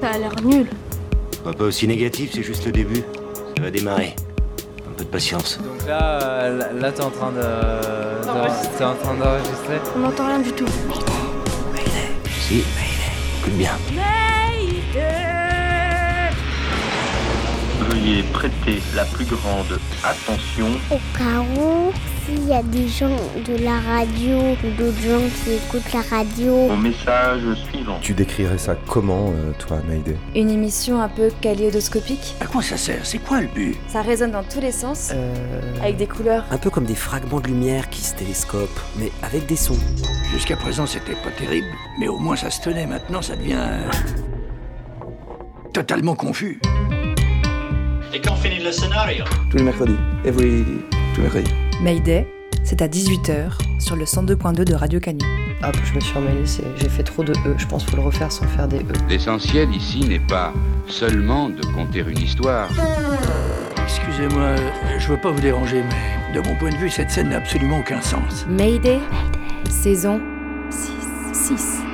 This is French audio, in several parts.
Ça a l'air nul. Pas, pas aussi négatif, c'est juste le début. Ça va démarrer. Un peu de patience. Donc là, euh, là, là, t'es en train de, de- t'es en train d'enregistrer. On n'entend rien du tout. Si, écoute bien. Veuillez prêter la plus grande attention. Au cas où, s'il y a des gens de la radio ou d'autres gens qui écoutent la radio, au message suivant. Tu décrirais ça comment, euh, toi, Mayday Une émission un peu kaléidoscopique. À quoi ça sert? C'est quoi le but? Ça résonne dans tous les sens, Euh, avec des couleurs. un peu comme des fragments de lumière qui se télescopent, mais avec des sons. Jusqu'à présent, c'était pas terrible, mais au moins ça se tenait. Maintenant, ça devient. euh, totalement confus. Et quand finit le scénario? Tous les mercredis. Every... Tous les mercredis. Mayday, c'est à 18h sur le 102.2 de Radio Canu. Hop, je me suis emmêlée, j'ai fait trop de E. Je pense qu'il faut le refaire sans faire des E. L'essentiel ici n'est pas seulement de conter une histoire. Excusez-moi, euh, je veux pas vous déranger, mais de mon point de vue, cette scène n'a absolument aucun sens. Mayday, saison 6. 6.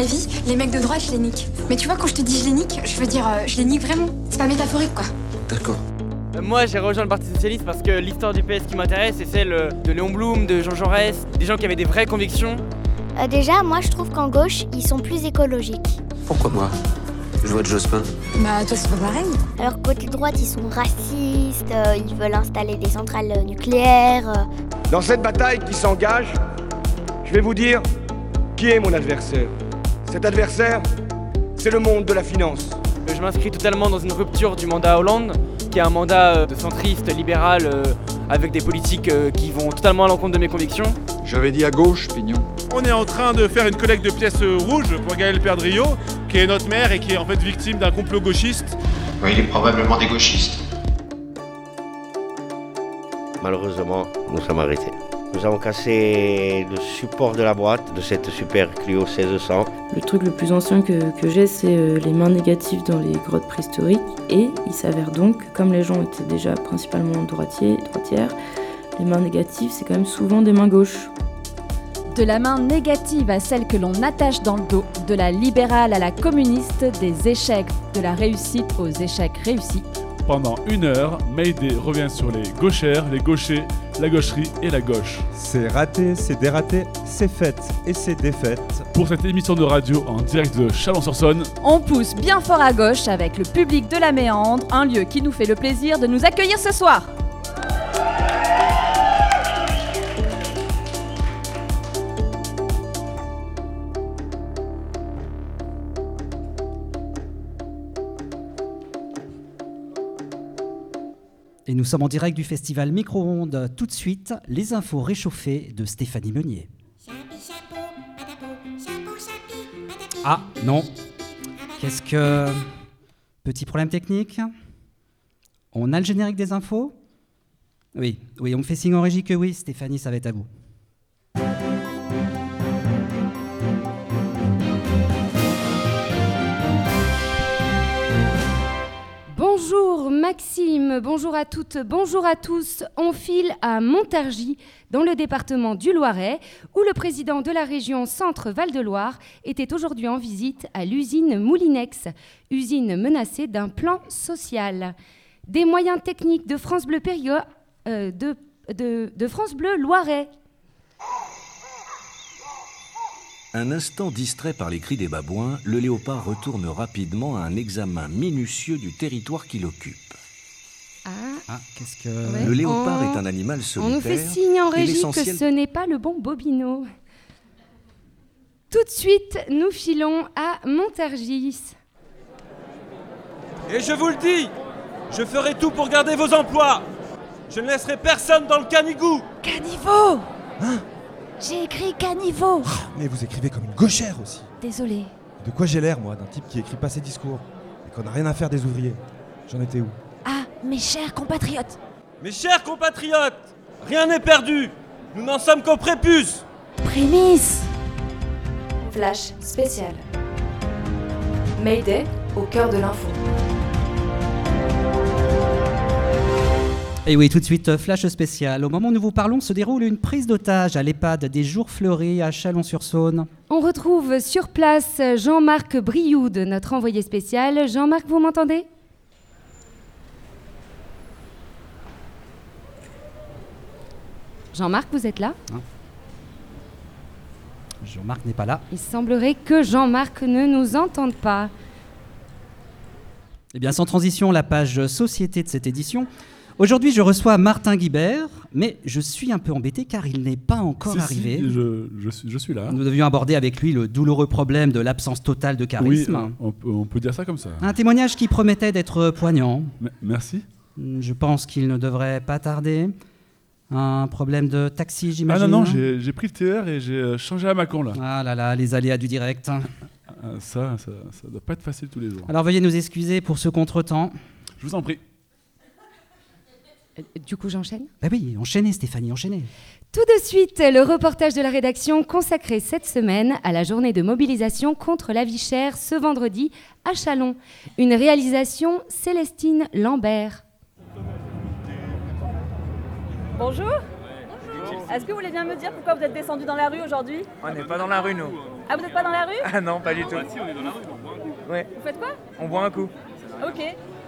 La vie, les mecs de droite, je les nique. Mais tu vois, quand je te dis je les nique, je veux dire, euh, je les nique vraiment. C'est pas métaphorique, quoi. D'accord. Euh, Moi, j'ai rejoint le Parti Socialiste parce que l'histoire du PS qui m'intéresse, c'est celle euh, de Léon Blum, de Jean Jaurès, des gens qui avaient des vraies convictions. Euh, déjà, moi je trouve qu'en gauche, ils sont plus écologiques. Pourquoi moi? Je vois de Jospin. Bah, toi, c'est pas pareil. Alors côté droite, ils sont racistes, euh, ils veulent installer des centrales nucléaires. euh. Dans cette bataille qui s'engage, je vais vous dire qui est mon adversaire. Cet adversaire, c'est le monde de la finance. Je m'inscris totalement dans une rupture du mandat Hollande, qui est un mandat euh, de centriste, libéral, euh, avec des politiques euh, qui vont totalement à l'encontre de mes convictions. J'avais dit à gauche, Pignon. On est en train de faire une collecte de pièces rouges pour Gaël Perdriau, qui est notre maire et qui est en fait victime d'un complot gauchiste. Oui, il est probablement des gauchistes. Malheureusement, nous sommes arrêtés. Nous avons cassé le support de la boîte de cette super Clio 1600. Le truc le plus ancien que, que j'ai, c'est euh, les mains négatives dans les grottes préhistoriques. Et il s'avère donc, que comme les gens étaient déjà principalement droitiers, droitières, les mains négatives, c'est quand même souvent des mains gauches. De la main négative à celle que l'on attache dans le dos, de la libérale à la communiste, des échecs de la réussite aux échecs réussis. Pendant une heure, Mayday revient sur les gauchères, les gauchers, la gaucherie et la gauche. C'est raté, c'est dératé, c'est fait et c'est défaite. Pour cette émission de radio en direct de Chalon-sur-Saône, On pousse bien fort à gauche avec le public de la Méandre, un lieu qui nous fait le plaisir de nous accueillir ce soir. Nous sommes en direct du festival Micro-ondes. Tout de suite, les infos réchauffées de Stéphanie Meunier. Ah, non. Qu'est-ce que... Petit problème technique On a le générique des infos? Oui, oui, on me fait signe en régie que oui, Stéphanie, ça va être à vous. Bonjour Maxime, bonjour à toutes, bonjour à tous. On file à Montargis, dans le département du Loiret, où le président de la région Centre-Val de Loire était aujourd'hui en visite à l'usine Moulinex, usine menacée d'un plan social. Des moyens techniques de France Bleu Périgord, euh, de France Bleu Loiret. Un instant distrait par les cris des babouins, le léopard retourne rapidement à un examen minutieux du territoire qu'il occupe. Ah, Ah, qu'est-ce que... Ouais. Le léopard On- est un animal on solitaire. nous fait signe en et régie que ce n'est pas le bon Bobino. Tout de suite, nous filons à Montargis. Et je vous le dis, je ferai tout pour garder vos emplois. Je ne laisserai personne dans le canigou. Caniveau J'ai écrit caniveau Mais vous écrivez comme une gauchère aussi. Désolé. De quoi j'ai l'air, moi, d'un type qui écrit pas ses discours et qu'on n'a rien à faire des ouvriers J'en étais où? Ah, mes chers compatriotes Mes chers compatriotes, rien n'est perdu. Nous n'en sommes qu'au prépuce. Prémisse Flash spécial. Mayday au cœur de l'info. Et oui, tout de suite, flash spécial. Au moment où nous vous parlons, se déroule une prise d'otage à l'EHPAD des Jours Fleuris à Chalon-sur-Saône. On retrouve sur place Jean-Marc Brioude, notre envoyé spécial. Jean-Marc, vous m'entendez? Jean-Marc, vous êtes là? Jean-Marc n'est pas là. Il semblerait que Jean-Marc ne nous entende pas. Eh bien, sans transition, la page société de cette édition. Aujourd'hui, je reçois Martin Guibert, mais je suis un peu embêté car il n'est pas encore Si, si, arrivé. je, je suis, je suis là. Nous devions aborder avec lui le douloureux problème de l'absence totale de Oui, charisme. on peut, on peut dire ça comme ça. Un témoignage qui promettait d'être poignant. M- merci. Je pense qu'il ne devrait pas tarder. Un problème de taxi, Ah j'imagine non, non, j'ai pris le TR et j'ai euh, changé à Macon là. Ah là là, les aléas du direct. Ah, Ça, ça, ça doit pas être facile tous les jours. Alors veuillez nous excuser pour ce contretemps. Je vous en prie. Euh, Du coup, j'enchaîne? Bah oui, enchaînez Stéphanie, enchaînez. Tout de suite, le reportage de la rédaction consacré cette semaine à la journée de mobilisation contre la vie chère ce vendredi à Chalon. Une réalisation Célestine Lambert. Bonjour. Est-ce que vous voulez bien me dire pourquoi vous êtes descendu dans la rue aujourd'hui? On n'est pas dans la rue, nous. Ah, vous n'êtes pas dans la rue? Ah non, pas du tout. Ouais. Vous faites quoi? On boit un coup. Ok.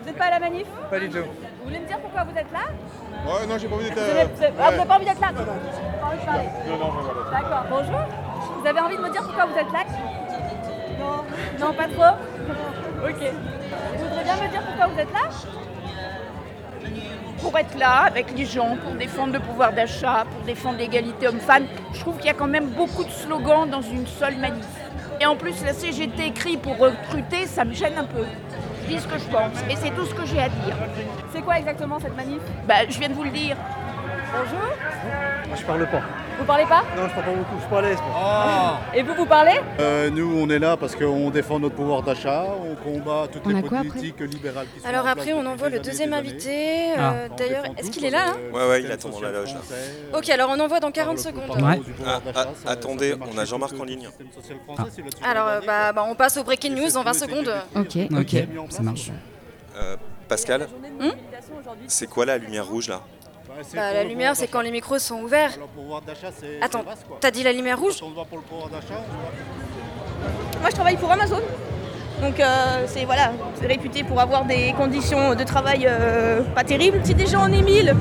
Vous n'êtes pas à la manif Pas du tout. Vous voulez me dire pourquoi vous êtes là Ouais, non, j'ai pas envie d'être. Vous avez, vous avez- ah, vous avez pas envie d'être là Pas envie de parler Non, non, voilà. D'accord. Bonjour. Vous avez envie de me dire pourquoi vous êtes là Non. Non, pas trop Ok. Vous voudriez bien me dire pourquoi vous êtes là pour être là avec les gens, pour défendre le pouvoir d'achat, pour défendre l'égalité homme-femme. Je trouve qu'il y a quand même beaucoup de slogans dans une seule manif. Et en plus, la CGT écrit pour recruter, ça me gêne un peu. Je dis ce que je pense et c'est tout ce que j'ai à dire. C'est quoi exactement cette manif? Bah, je viens de vous le dire. Bonjour. Moi, je parle pas. Vous parlez pas Non, je parle pas beaucoup, je parle à l'espoir. Et vous, vous parlez Euh, nous, on est là parce qu'on défend notre pouvoir d'achat, on combat toutes On les politiques libérales qui sont Alors en après, on envoie le deuxième invité. Ah. euh, D'ailleurs, est-ce qu'il est là, là Ouais, ouais, il attend dans la loge. là. Ok, alors on envoie dans 40 secondes. Ah, ah, attendez, on a Jean-Marc en ligne. Alors, euh, bah, bah, on passe au breaking news dans 20 secondes. Ok, ok, ça marche. Euh, Pascal, Hmm c'est quoi la lumière rouge là? Bah, la lumière, c'est quand les micros sont ouverts. Attends, t'as dit la lumière rouge Moi, je travaille pour Amazon. Donc, euh, c'est voilà, c'est réputé pour avoir des conditions de travail euh, pas terribles. Si déjà on est 1000,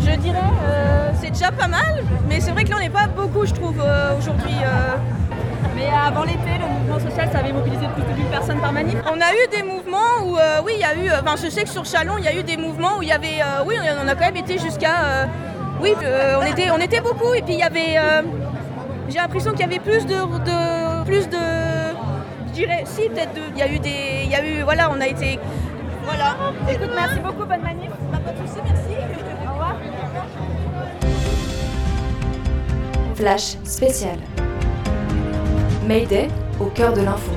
je dirais, euh, c'est déjà pas mal. Mais c'est vrai que là, on n'est pas beaucoup, je trouve, euh, aujourd'hui. Euh. Mais avant l'été, le mouvement social, ça avait mobilisé plus de 1000 personnes par manif. On a eu des mouvements où, euh, oui, il y a eu. Enfin, je sais que sur Chalon, il y a eu des mouvements où il y avait. euh, oui, on a quand même été jusqu'à. euh, oui, euh, on, était, on était beaucoup. Et puis, il y avait. euh, j'ai l'impression qu'il y avait plus de, de- plus de, je dirais, si peut-être, de- il y a eu des, il y a eu, voilà, on a été, voilà. Écoute, merci beaucoup, bonne manif. Bah, pas de souci, merci. Au revoir. Flash spécial. Mayday au cœur de l'info.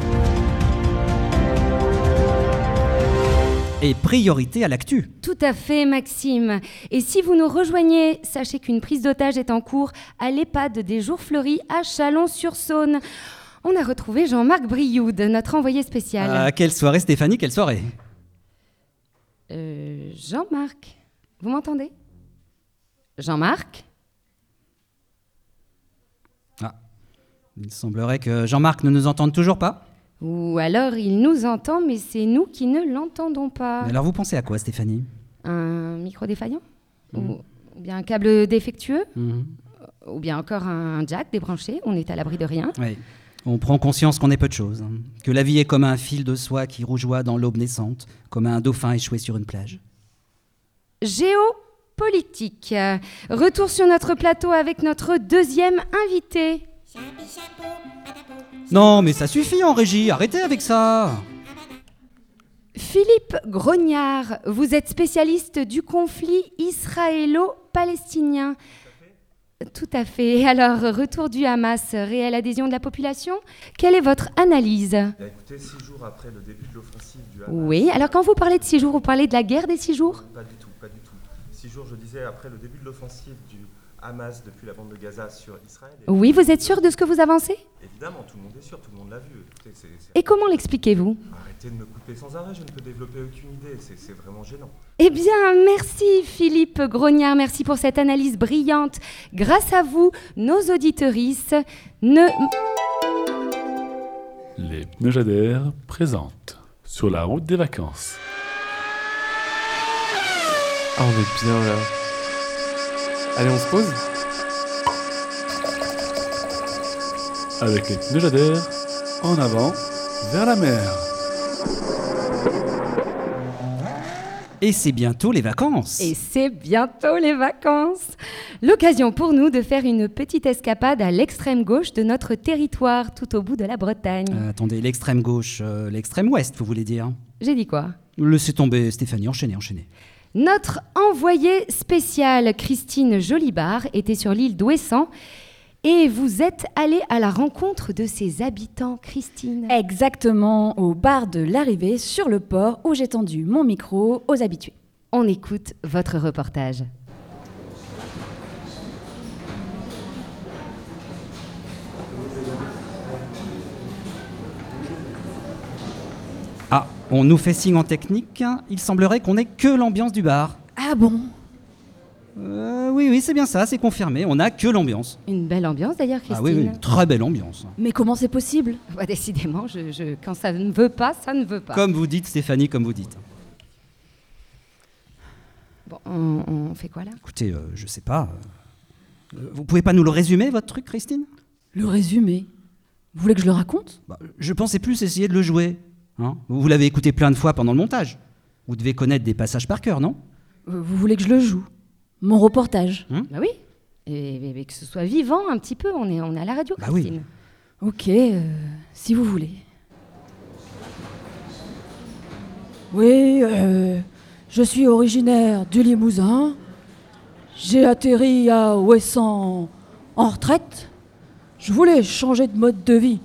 Et priorité à l'actu. Tout à fait, Maxime. Et si vous nous rejoignez, sachez qu'une prise d'otage est en cours à l'EHPAD des Jours Fleuris à Chalon-sur-Saône. On a retrouvé Jean-Marc Brioude, notre envoyé spécial. Ah, quelle soirée Stéphanie, quelle soirée Euh, Jean-Marc, vous m'entendez? Jean-Marc? Il semblerait que Jean-Marc ne nous entende toujours pas. Ou alors il nous entend, mais c'est nous qui ne l'entendons pas. Alors vous pensez à quoi Stéphanie? Un micro défaillant Mhm. ou, bien un câble défectueux Mhm. Ou bien encore un jack débranché On est à l'abri de rien. Oui. On prend conscience qu'on est peu de choses, hein. que la vie est comme un fil de soie qui rougeoie dans l'aube naissante, comme un dauphin échoué sur une plage. Géopolitique. Retour sur notre plateau avec notre deuxième invité. Non, mais ça suffit en régie, arrêtez avec ça Philippe Grognard, vous êtes spécialiste du conflit israélo-palestinien. Tout à fait. Alors, retour du Hamas, réelle adhésion de la population Quelle est votre analyse? Eh Écoutez, six jours après le début de l'offensive du Hamas. Oui, alors quand vous parlez de six jours, vous parlez de la guerre des six jours? Pas du tout, pas du tout. Six jours, je disais, après le début de l'offensive du Hamas depuis la bande de Gaza sur Israël. Oui, vous êtes sûr de ce que vous avancez? Évidemment, tout le monde est sûr, tout le monde l'a vu. Écoutez, c'est- c'est- Et comment l'expliquez-vous? Arrêtez de me couper sans arrêt, je ne peux développer aucune idée, c'est c'est vraiment gênant. Eh bien, merci Philippe Grognard, merci pour cette analyse brillante. Grâce à vous, nos auditorices ne... Les pneujadaires présentent sur la route des vacances. Ah, on est bien là. Allez, on se pose Avec les pneujadaires en avant vers la mer. Et c'est bientôt les vacances. Et c'est bientôt les vacances. L'occasion pour nous de faire une petite escapade à l'extrême gauche de notre territoire, tout au bout de la Bretagne. Euh, attendez, l'extrême gauche, euh, l'extrême ouest, vous voulez dire? J'ai dit quoi? Laissez tomber, Stéphanie, enchaînez, enchaînez. Notre envoyée spéciale, Christine Jolibard, était sur l'île d'Ouessant. Et vous êtes allée à la rencontre de ses habitants, Christine. Exactement, au bar de l'arrivée sur le port où j'ai tendu mon micro aux habitués. On écoute votre reportage. On nous fait signe en technique. Il semblerait qu'on ait que l'ambiance du bar. Ah bon? Euh, Oui, oui, c'est bien ça, c'est confirmé. On n'a que l'ambiance. Une belle ambiance d'ailleurs, Christine. Ah oui, oui, une très belle ambiance. Mais comment c'est possible? Bah, Décidément, je- je- quand ça ne veut pas, ça ne veut pas. Comme vous dites, Stéphanie, comme vous dites. Bon, on, on fait quoi là? Écoutez, euh, je sais pas. euh, vous pouvez pas nous le résumer, votre truc, Christine? Le résumé? Vous voulez que je le raconte? Bah, Je pensais plus essayer de le jouer. Hein. vous l'avez écouté plein de fois pendant le montage. Vous devez connaître des passages par cœur, non Euh, Vous voulez que je le joue? Mon reportage Bah oui. Et, et que ce soit vivant un petit peu. On est, on est à la radio, Bah oui. Christine. Ok, euh, si vous voulez. Oui, euh, je suis originaire du Limousin. J'ai atterri à Ouessant en retraite. Je voulais changer de mode de vie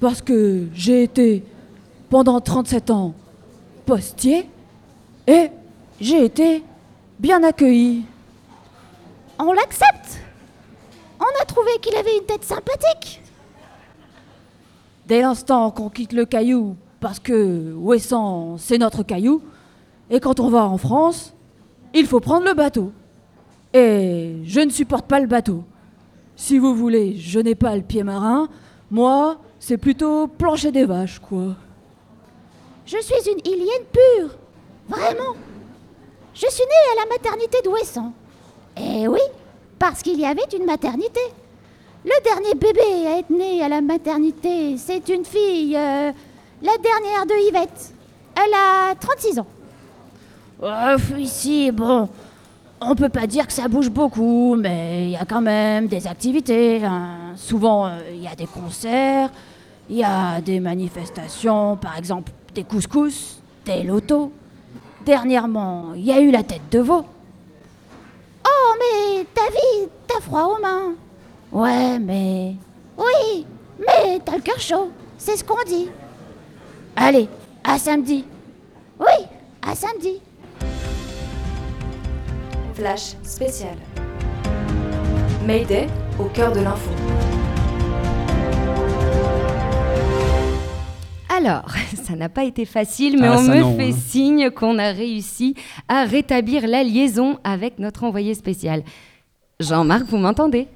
parce que j'ai été pendant 37 ans postier et j'ai été bien accueilli. On l'accepte? On a trouvé qu'il avait une tête sympathique. Dès l'instant qu'on quitte le caillou, parce que Ouessant, c'est notre caillou, et quand on va en France, il faut prendre le bateau. Et je ne supporte pas le bateau. Si vous voulez, je n'ai pas le pied marin. Moi, c'est plutôt plancher des vaches, quoi. Je suis une ilienne pure. Vraiment. Je suis née à la maternité d'Ouessant. Eh oui, parce qu'il y avait une maternité. Le dernier bébé à être né à la maternité, c'est une fille, euh, la dernière de Yvette. Elle a 36 ans. Euh, ici, bon, on peut pas dire que ça bouge beaucoup, mais il y a quand même des activités. hein. Souvent, euh, il y a des concerts, il y a des manifestations, par exemple des couscous, des lotos. Dernièrement, il y a eu la tête de veau. Oh, mais ta vie, t'as froid aux mains. Ouais, mais. Oui, mais t'as le cœur chaud, c'est ce qu'on dit. Allez, à samedi. Oui, à samedi. Flash spécial. Mayday au cœur de l'info. Alors, ça n'a pas été facile, mais Ah, on me non, fait hein. signe qu'on a réussi à rétablir la liaison avec notre envoyé spécial. Jean-Marc, vous m'entendez?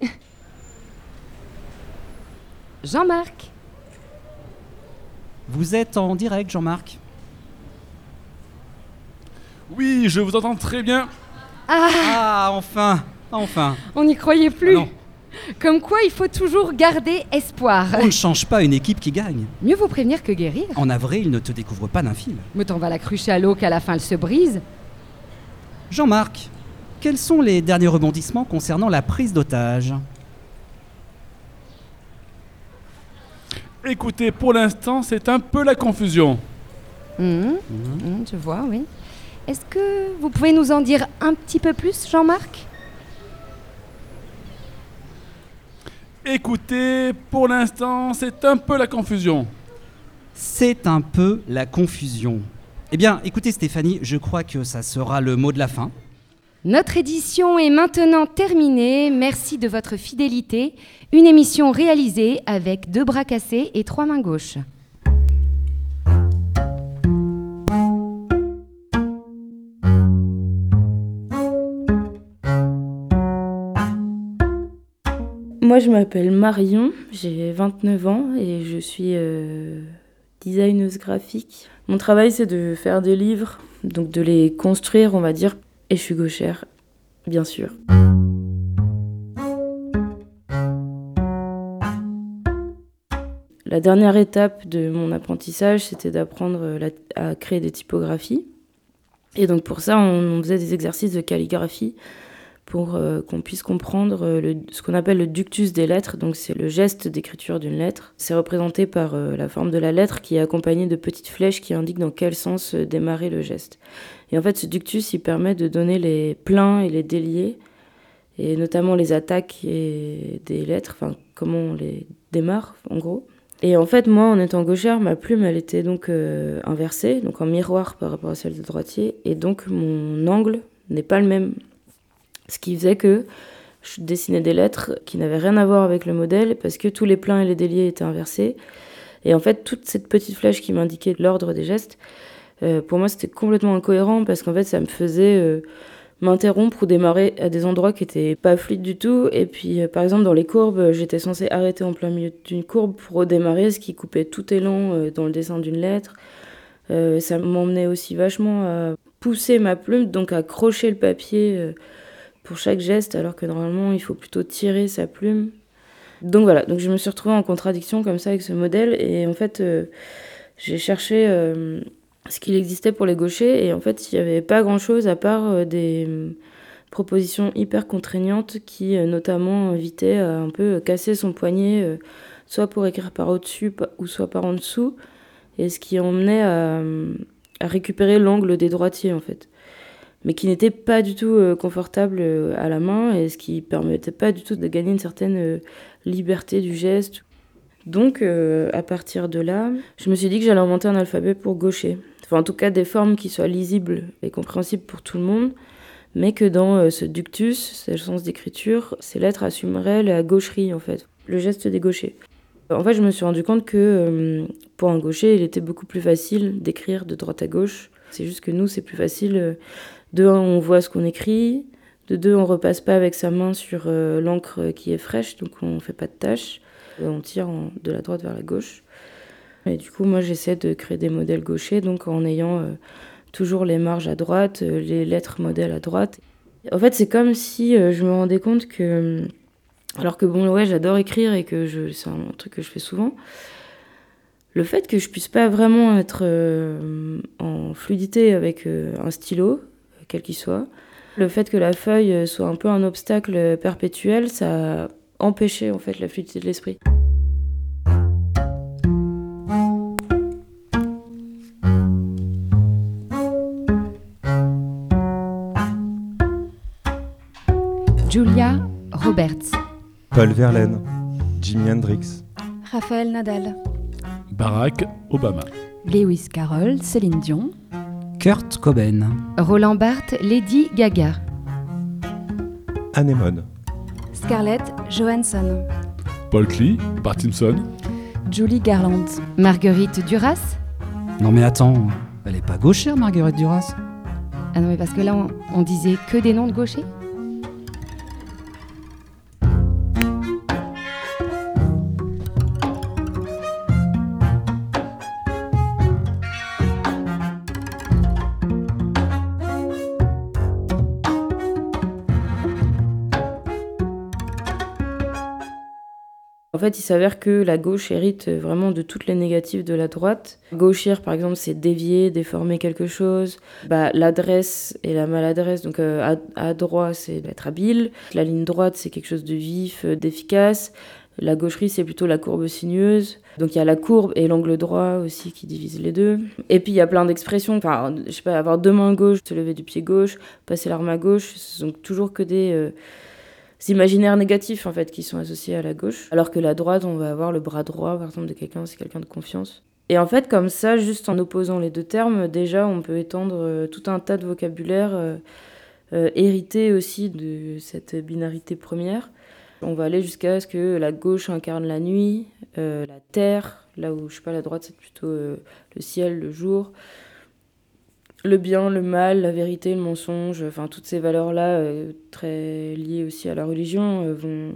Jean-Marc? Vous êtes en direct, Jean-Marc Oui, je vous entends très bien. Ah, Ah, enfin Enfin on n'y croyait plus. Ah non. Comme quoi, il faut toujours garder espoir. On ne change pas une équipe qui gagne. Mieux vaut prévenir que guérir. En avril, ne te découvre pas d'un fil. Mais t'en vas la crucher à l'eau qu'à la fin elle se brise. Jean-Marc, quels sont les derniers rebondissements concernant la prise d'otage? Écoutez, pour l'instant, c'est un peu la confusion. Mhm, mhm, je vois, oui. Est-ce que vous pouvez nous en dire un petit peu plus, Jean-Marc? Écoutez, pour l'instant, c'est un peu la confusion. C'est un peu la confusion. Eh bien, écoutez Stéphanie, je crois que ça sera le mot de la fin. Notre édition est maintenant terminée. Merci de votre fidélité. Une émission réalisée avec deux bras cassés et trois mains gauches. Je m'appelle Marion, j'ai 29 ans et je suis euh, designeuse graphique. Mon travail, c'est de faire des livres, donc de les construire, on va dire. Et je suis gauchère, bien sûr. La dernière étape de mon apprentissage, c'était d'apprendre à créer des typographies. Et donc pour ça, on faisait des exercices de calligraphie pour euh, qu'on puisse comprendre euh, ce qu'on appelle le ductus des lettres. Donc c'est le geste d'écriture d'une lettre. C'est représenté par euh, la forme de la lettre qui est accompagnée de petites flèches qui indiquent dans quel sens démarrer le geste. Et en fait, ce ductus, il permet de donner les pleins et les déliés, et notamment les attaques et des lettres, enfin comment on les démarre en gros. Et en fait, moi, en étant gauchère, ma plume, elle était donc inversée, donc en miroir par rapport à celle de droitier, et donc mon angle n'est pas le même ce qui faisait que je dessinais des lettres qui n'avaient rien à voir avec le modèle parce que tous les pleins et les déliés étaient inversés. Et en fait, toute cette petite flèche qui m'indiquait l'ordre des gestes, euh, pour moi, c'était complètement incohérent parce qu'en fait, ça me faisait euh, m'interrompre ou démarrer à des endroits qui étaient pas fluides du tout. Et puis, euh, par exemple, dans les courbes, j'étais censée arrêter en plein milieu d'une courbe pour redémarrer, ce qui coupait tout élan dans le dessin d'une lettre. ça m'emmenait aussi vachement à pousser ma plume, donc à crocher le papier pour chaque geste, alors que normalement il faut plutôt tirer sa plume. Donc voilà, donc je me suis retrouvée en contradiction comme ça avec ce modèle, et en fait euh, j'ai cherché euh, ce qu'il existait pour les gauchers, et en fait il n'y avait pas grand-chose à part euh, des propositions hyper contraignantes qui notamment invitaient à un peu casser son poignet, soit pour écrire par au-dessus ou soit par en dessous, et ce qui emmenait à, à récupérer l'angle des droitiers en fait mais qui n'était pas du tout euh, confortable euh, à la main et ce qui permettait pas du tout de gagner une certaine euh, liberté du geste. Donc, à partir de là, je me suis dit que j'allais inventer un alphabet pour gaucher. Enfin, en tout cas, des formes qui soient lisibles et compréhensibles pour tout le monde, mais que dans ce ductus, le sens d'écriture, ces lettres assumeraient la gaucherie, en fait, le geste des gauchers. En fait, je me suis rendu compte que pour un gaucher, il était beaucoup plus facile d'écrire de droite à gauche. C'est juste que nous, c'est plus facile de un, on voit ce qu'on écrit. De deux, on repasse pas avec sa main sur euh, l'encre qui est fraîche, donc on fait pas de tâches. Euh, on tire de la droite vers la gauche. Et du coup, moi, j'essaie de créer des modèles gauchers, donc en ayant euh, toujours les marges à droite, les lettres modèles à droite. En fait, c'est comme si je me rendais compte que, alors que bon, ouais, j'adore écrire et que c'est un truc que je fais souvent. Le fait que je puisse pas vraiment être en fluidité avec un stylo, quel qu'il soit. Le fait que la feuille soit un peu un obstacle perpétuel, ça a empêché en fait la fluidité de l'esprit. Julia Roberts. Paul Verlaine. Jimi Hendrix. Raphaël Nadal. Barack Obama. Lewis Carroll, Céline Dion. Kurt Cobain. Roland Barthes, Lady Gaga. Anémone. Scarlett Johansson. Paul Klee, Bart Simpson. Julie Garland. Marguerite Duras. Non mais attends, elle est pas gauchère Marguerite Duras? Ah non mais parce que là on, on disait que des noms de gauchers? En fait, il s'avère que la gauche hérite vraiment de toutes les négatives de la droite. Gauchir, par exemple, c'est dévier, déformer quelque chose. Bah, l'adresse et la maladresse, donc euh, à, c'est d'être habile. La ligne droite, c'est quelque chose de vif, euh, d'efficace. La gaucherie, c'est plutôt la courbe sinueuse. Donc il y a la courbe et l'angle droit aussi qui divisent les deux. Et puis il y a plein d'expressions. Enfin, je sais pas, avoir deux mains gauches, se lever du pied gauche, passer l'arme à gauche, ce sont toujours que des... Euh, imaginaires négatifs en fait qui sont associés à la gauche, alors que la droite, on va avoir le bras droit par exemple de quelqu'un, c'est quelqu'un de confiance. Et en fait, comme ça, juste en opposant les deux termes, déjà, on peut étendre euh, tout un tas de vocabulaire euh, euh, hérité aussi de cette binarité première. On va aller jusqu'à ce que la gauche incarne la nuit, la terre, là où je sais pas la droite c'est plutôt le ciel, le jour, le bien, le mal, la vérité, le mensonge, enfin toutes ces valeurs là très liées aussi à la religion vont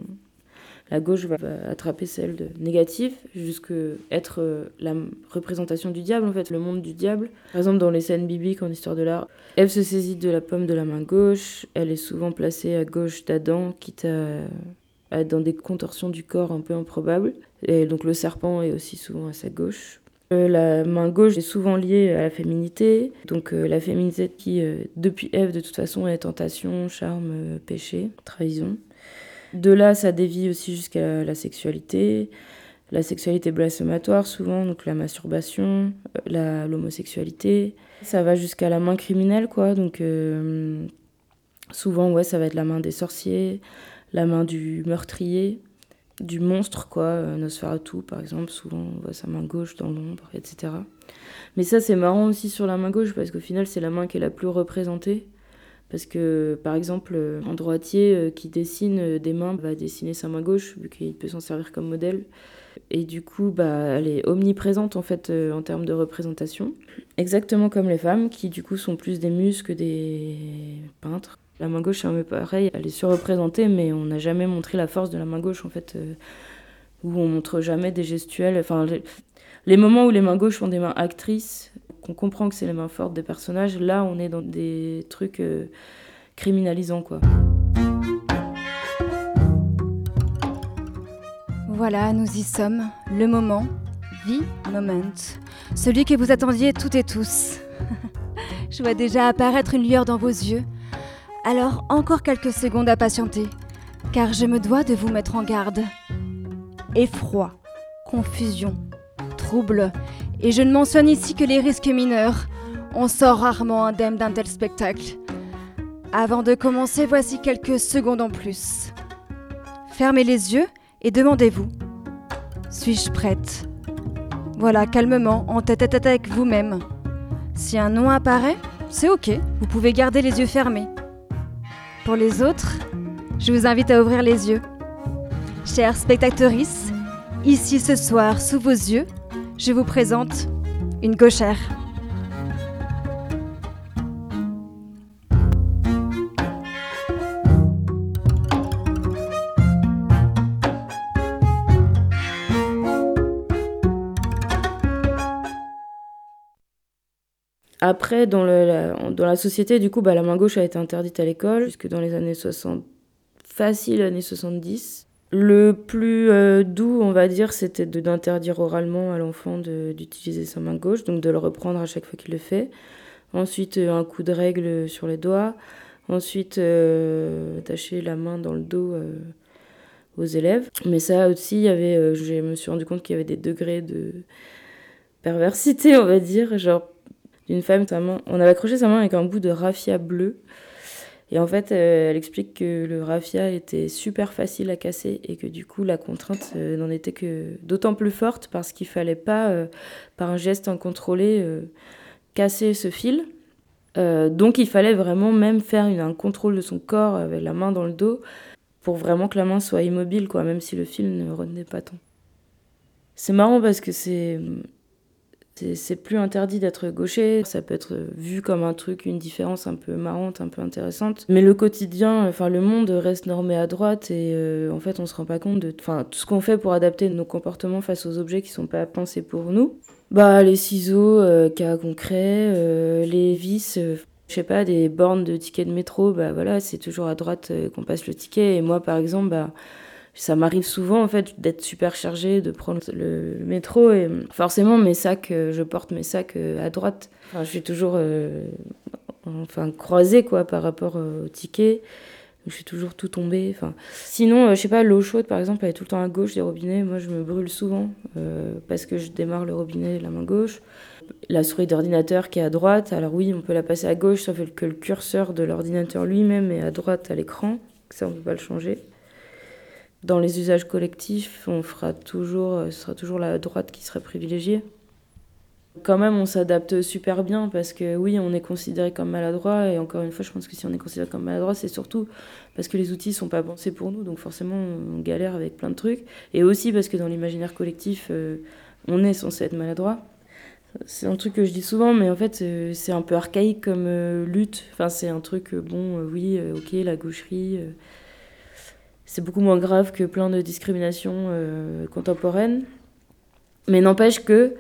la gauche va attraper celle de négative, jusqu'à être euh, la représentation du diable, en fait, le monde du diable. Par exemple, dans les scènes bibliques en histoire de l'art, Ève se saisit de la pomme de la main gauche, elle est souvent placée à gauche d'Adam, quitte à, être dans des contorsions du corps un peu improbables. Et donc le serpent est aussi souvent à sa gauche. Euh, la main gauche est souvent liée à la féminité, donc euh, la féminité qui, depuis Ève, de toute façon, est tentation, charme, péché, trahison. De là, ça dévie aussi jusqu'à la sexualité, la sexualité blasphématoire souvent, donc la masturbation, euh, l'homosexualité. Ça va jusqu'à la main criminelle, quoi. Donc euh, souvent, ouais, ça va être la main des sorciers, la main du meurtrier, du monstre, quoi. Euh, Nosferatu, par exemple, souvent on voit sa main gauche dans l'ombre, etc. Mais ça, c'est marrant aussi sur la main gauche parce qu'au final, c'est la main qui est la plus représentée. Parce que, par exemple, un droitier euh, qui dessine euh, des mains va dessiner sa main gauche, vu qu'il peut s'en servir comme modèle. Et du coup, bah, elle est omniprésente en fait euh, en termes de représentation. Exactement comme les femmes, qui du coup sont plus des muses que des peintres. La main gauche, c'est un peu pareil, elle est surreprésentée, mais on n'a jamais montré la force de la main gauche en fait, où on montre jamais des gestuels. Enfin, les moments où les mains gauches font des mains actrices, qu'on comprend que c'est les mains fortes des personnages, là on est dans des trucs euh, criminalisants quoi. Voilà, nous y sommes. Le moment, the moment. Celui que vous attendiez toutes et tous. Je vois déjà apparaître une lueur dans vos yeux. Alors encore quelques secondes à patienter, car je me dois de vous mettre en garde. Effroi, confusion, trouble et je ne mentionne ici que les risques mineurs. On sort rarement indemne d'un tel spectacle. Avant de commencer, voici quelques secondes en plus. Fermez les yeux et demandez-vous. Suis-je prête? Voilà, calmement, en tête à tête avec vous-même. Si un nom apparaît, c'est ok, vous pouvez garder les yeux fermés. Pour les autres, je vous invite à ouvrir les yeux. Chères spectatrices, ici ce soir, sous vos yeux, je vous présente une gauchère. Après, dans, la, dans la société, du coup, bah, la main gauche a été interdite à l'école, jusque dans les années 60, facile années 70. Le plus euh, doux, on va dire, c'était d'interdire oralement à l'enfant d'utiliser sa main gauche, donc de le reprendre à chaque fois qu'il le fait. Ensuite, euh, un coup de règle sur les doigts. Ensuite, euh, attacher la main dans le dos aux élèves. Mais ça aussi, il y avait, je me suis rendu compte qu'il y avait des degrés de perversité, on va dire. Genre, d'une femme, sa main, on avait accroché sa main avec un bout de raffia bleu. Et en fait, euh, elle explique que le raffia était super facile à casser et que du coup, la contrainte euh, n'en était que d'autant plus forte parce qu'il fallait pas, euh, par un geste incontrôlé, casser ce fil. donc, il fallait vraiment même faire un contrôle de son corps avec la main dans le dos pour vraiment que la main soit immobile, quoi, même si le fil ne retenait pas tant. C'est marrant parce que c'est c'est plus interdit d'être gaucher, ça peut être vu comme un truc, une différence un peu marrante, un peu intéressante. Mais le quotidien, enfin le monde reste normé à droite et euh, en fait on se rend pas compte de enfin, tout ce qu'on fait pour adapter nos comportements face aux objets qui sont pas pensés pour nous. Bah les ciseaux, euh, cas concret, euh, les vis, je sais pas, des bornes de tickets de métro, bah voilà, c'est toujours à droite qu'on passe le ticket. Et moi par exemple, bah ça m'arrive souvent en fait d'être super chargée, de prendre le, métro et forcément mes sacs, euh, je porte mes sacs euh, à droite. Enfin, je suis toujours euh, enfin croisée quoi par rapport au ticket. Je suis toujours tout tombée. Enfin, sinon, je sais pas, l'eau chaude par exemple, elle est tout le temps à gauche des robinets. Moi, je me brûle souvent parce que je démarre le robinet la main gauche. La souris d'ordinateur qui est à droite, alors oui, on peut la passer à gauche, sauf que le curseur de l'ordinateur lui-même est à droite à l'écran. Ça, on peut pas le changer dans les usages collectifs, on fera toujours, euh, ce sera toujours la droite qui sera privilégiée. Quand même, on s'adapte super bien parce que oui, on est considéré comme maladroit. Et encore une fois, je pense que si on est considéré comme maladroit, c'est surtout parce que les outils sont pas pensés pour nous. Donc forcément, on galère avec plein de trucs. Et aussi parce que dans l'imaginaire collectif, euh, on est censé être maladroit. C'est un truc que je dis souvent, mais en fait, euh, c'est un peu archaïque comme lutte. Enfin, c'est un truc, bon, oui, ok, la gaucherie. C'est beaucoup moins grave que plein de discriminations euh, contemporaines. Mais n'empêche que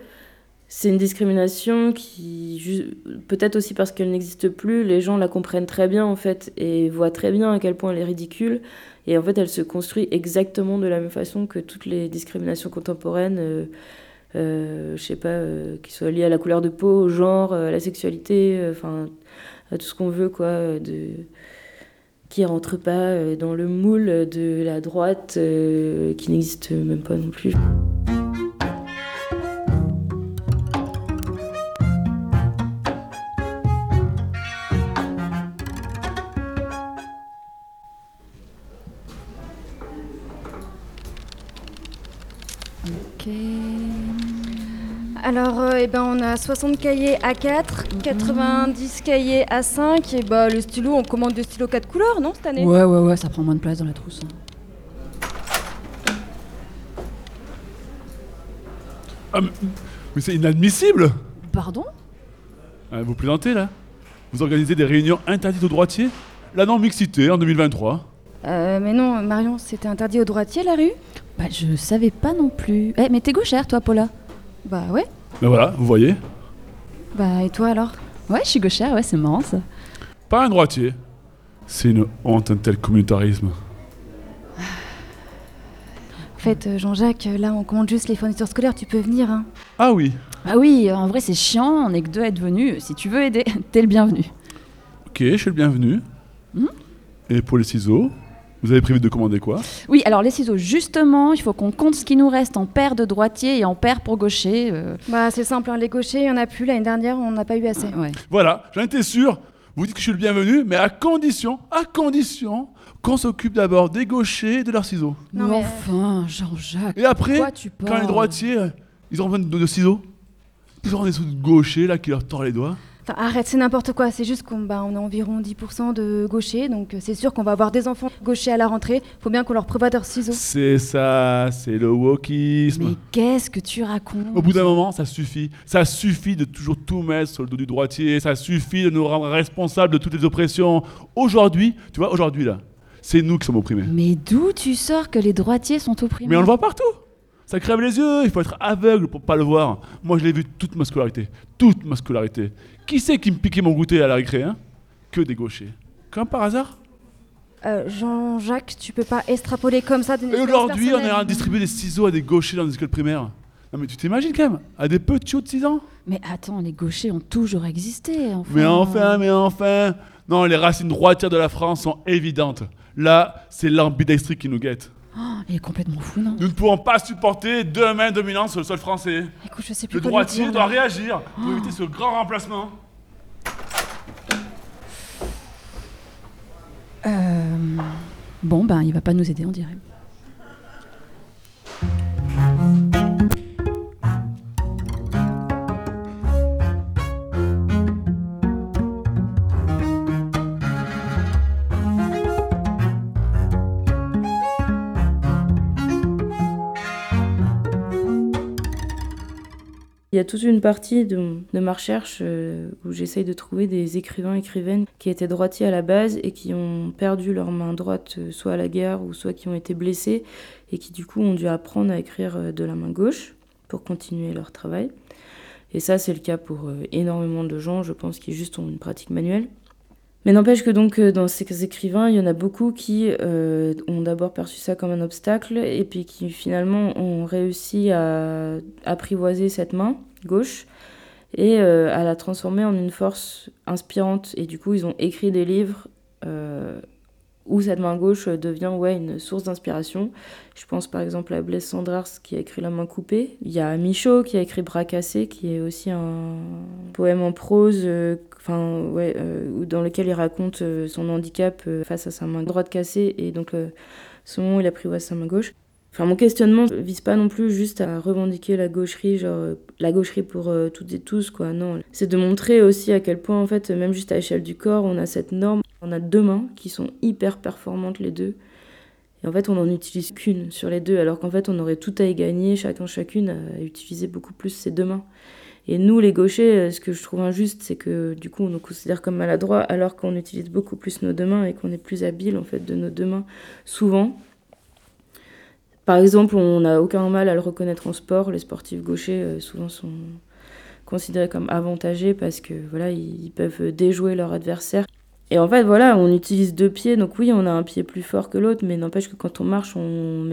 c'est une discrimination qui, peut-être aussi parce qu'elle n'existe plus, les gens la comprennent très bien en fait et voient très bien à quel point elle est ridicule. Et en fait, elle se construit exactement de la même façon que toutes les discriminations contemporaines, euh, euh, je sais pas, euh, qui soient liées à la couleur de peau, au genre, euh, à la sexualité, enfin, à tout ce qu'on veut, quoi, qui rentre pas euh, dans le moule de la droite euh, qui n'existe même pas non plus. Alors, euh, eh ben, on a 60 cahiers A4, 90 cahiers A5, et bah, le stylo, on commande des stylos 4 couleurs, non, cette année? Ouais, ouais, ouais, ça prend moins de place dans la trousse. Ah, mais, mais c'est inadmissible! Pardon? Ah, Vous plaisantez là? Vous organisez des réunions interdites aux droitiers? La non-mixité en 2023 Euh, mais non, Marion, c'était interdit aux droitiers, la rue? Bah, je savais pas non plus. Eh, mais t'es gauchère, toi, Paula? Bah ouais. Ben voilà, vous voyez Bah, et toi alors? Ouais, je suis gauchère, ouais, c'est marrant ça. Pas un droitier. C'est une honte un tel communautarisme. En fait, euh, Jean-Jacques, là, on commande juste les fournitures scolaires, tu peux venir, hein. Ah oui Ah oui, en vrai, c'est chiant, on est que deux à être venus. Si tu veux aider, t'es le bienvenu. Ok, je suis le bienvenu. Mhm. Et pour les ciseaux, vous avez prévu de commander quoi? Oui, alors les ciseaux, justement, il faut qu'on compte ce qui nous reste en paire de droitier et en paire pour gaucher. euh. Bah, c'est simple, hein, les gauchers, il y en a plus. L'année dernière, on n'a pas eu assez. Ouais. Voilà, j'en étais sûr. Vous dites que je suis le bienvenu, mais à condition, à condition qu'on s'occupe d'abord des gauchers et de leurs ciseaux. Non, mais enfin, Jean-Jacques. Et après, tu quand les droitiers, euh, ils ont besoin de, de ciseaux, ils auront des de gauchers là qui leur tordent les doigts. Enfin, arrête, c'est n'importe quoi. C'est juste qu'on bah, on a environ 10% de gauchers, donc euh, c'est sûr qu'on va avoir des enfants gauchers à la rentrée. Faut bien qu'on leur prévoie leurs ciseaux. C'est ça, c'est le wokisme. Mais qu'est-ce que tu racontes? Au bout d'un moment, ça suffit. Ça suffit de toujours tout mettre sur le dos du droitier. Ça suffit de nous rendre responsables de toutes les oppressions. Aujourd'hui, tu vois, aujourd'hui là, c'est nous qui sommes opprimés. Mais d'où tu sors que les droitiers sont opprimés? Mais on le voit partout. Ça crève les yeux. Il faut être aveugle pour pas le voir. Moi, je l'ai vu toute ma scolarité. Toute ma scolarité. Qui c'est qui me piquait mon goûter à la récré hein? Que des gauchers. Comme par hasard? Euh, Jean-Jacques, tu peux pas extrapoler comme ça d'une Et aujourd'hui, on est en personnelle. train de distribuer des ciseaux à des gauchers dans les écoles primaires. Non mais tu t'imagines quand même À des petits de 6 ans? Mais attends, les gauchers ont toujours existé. Enfin. Mais enfin, mais enfin Non, les racines droitières de la France sont évidentes. Là, c'est l'ambidextrie qui nous guette. Oh, il est complètement fou, non Nous ne pouvons pas supporter deux mains dominantes sur le sol français. Écoute, je sais plus Le quoi droitier dire, doit là. réagir pour éviter ce grand remplacement. Euh, Bon, ben, il va pas nous aider, on dirait. Y a toute une partie de, ma recherche euh, où j'essaye de trouver des écrivains écrivaines qui étaient droitiers à la base et qui ont perdu leur main droite euh, soit à la guerre ou soit qui ont été blessés et qui du coup ont dû apprendre à écrire euh, de la main gauche pour continuer leur travail. Et ça c'est le cas pour énormément de gens, je pense, qui juste ont une pratique manuelle. Mais n'empêche que donc dans ces écrivains, il y en a beaucoup qui ont d'abord perçu ça comme un obstacle et puis qui finalement ont réussi à apprivoiser cette main gauche et euh, à la transformer en une force inspirante. Et du coup, ils ont écrit des livres euh, où cette main gauche devient ouais, une source d'inspiration. Je pense par exemple à Blaise Cendrars qui a écrit La main coupée. Il y a Michaud qui a écrit Bras cassés, qui est aussi un poème en prose euh, enfin, ouais, euh, dans lequel il raconte son handicap face à sa main droite cassée et donc euh, ce moment où il apprivoise sa main gauche. Enfin, mon questionnement vise pas non plus juste à revendiquer la gaucherie, genre la gaucherie pour euh, toutes et tous, quoi. Non, c'est de montrer aussi à quel point, en fait, même juste à l'échelle du corps, on a cette norme. On a deux mains qui sont hyper performantes les deux. Et en fait, on n'en utilise qu'une sur les deux, alors qu'en fait, on aurait tout à y gagner, chacun, chacune, à utiliser beaucoup plus ses deux mains. Et nous, les gauchers, euh, ce que je trouve injuste, c'est que du coup, on nous considère comme maladroits, alors qu'on utilise beaucoup plus nos deux mains et qu'on est plus habile, en fait, de nos deux mains, souvent. Par exemple, on n'a aucun mal à le reconnaître en sport. Les sportifs gauchers euh, souvent sont considérés comme avantagés parce que voilà, ils peuvent déjouer leur adversaire. Et en fait, voilà, on utilise deux pieds, donc oui, on a un pied plus fort que l'autre, mais n'empêche que quand on marche, on,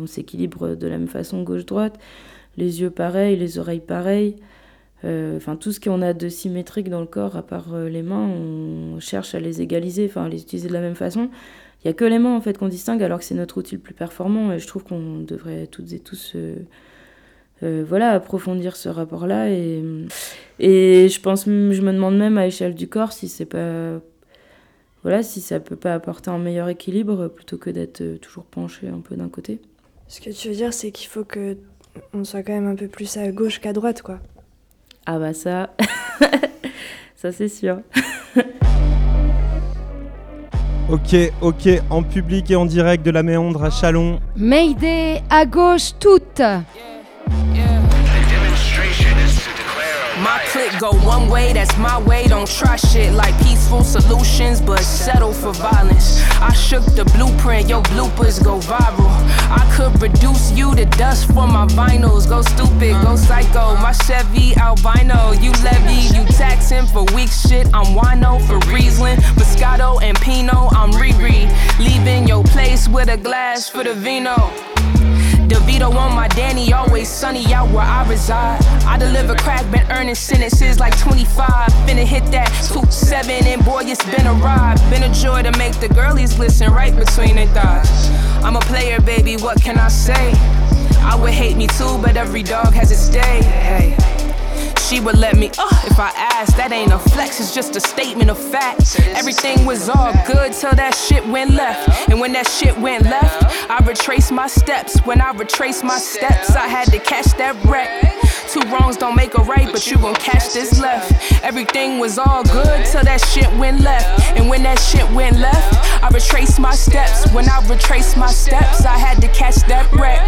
on s'équilibre de la même façon gauche-droite. Les yeux pareils, les oreilles pareilles. Euh, enfin, tout ce qu'on a de symétrique dans le corps, à part euh, les mains, on cherche à les égaliser, enfin, à les utiliser de la même façon. Il n'y a que les mains en fait qu'on distingue alors que c'est notre outil le plus performant et je trouve qu'on devrait toutes et tous euh, voilà, approfondir ce rapport-là et, et je pense, je me demande même à l'échelle du corps si c'est pas voilà, si ça peut pas apporter un meilleur équilibre plutôt que d'être toujours penché un peu d'un côté. Ce que tu veux dire, c'est qu'il faut que on soit quand même un peu plus à gauche qu'à droite, quoi. Ah bah ça, ça c'est sûr. Ok, ok, en public et en direct de la Méandre à Chalon. Mayday à gauche toute. My click go one way, that's my way. Don't try shit like peaceful solutions, but settle for violence. I shook the blueprint, your bloopers go viral. I could reduce you to dust for my vinyls. Go stupid, go psycho. My Chevy albino, you levy, you taxing for weak shit. I'm wino for Riesling, Moscato and Pinot. I'm Riri, leaving your place with a glass for the vino. DeVito on my Danny, always sunny out where I reside. I deliver crack, been earning sentences like 25. Finna hit that 2-7, and boy, it's been a ride. Been a joy to make the girlies listen right between their thighs. I'm a player, baby, what can I say? I would hate me too, but every dog has its day. Hey. She would let me, uh, if I asked. That ain't a flex, it's just a statement of fact. Everything was all good till that shit went left. And when that shit went left, I retraced my steps. When I retraced my steps, I had to catch that wreck. Two wrongs don't make a right, but you gon' catch this left. Everything was all good till that shit went left. And when that shit went left, I retraced my steps. When I retraced my steps, I had to catch that wreck.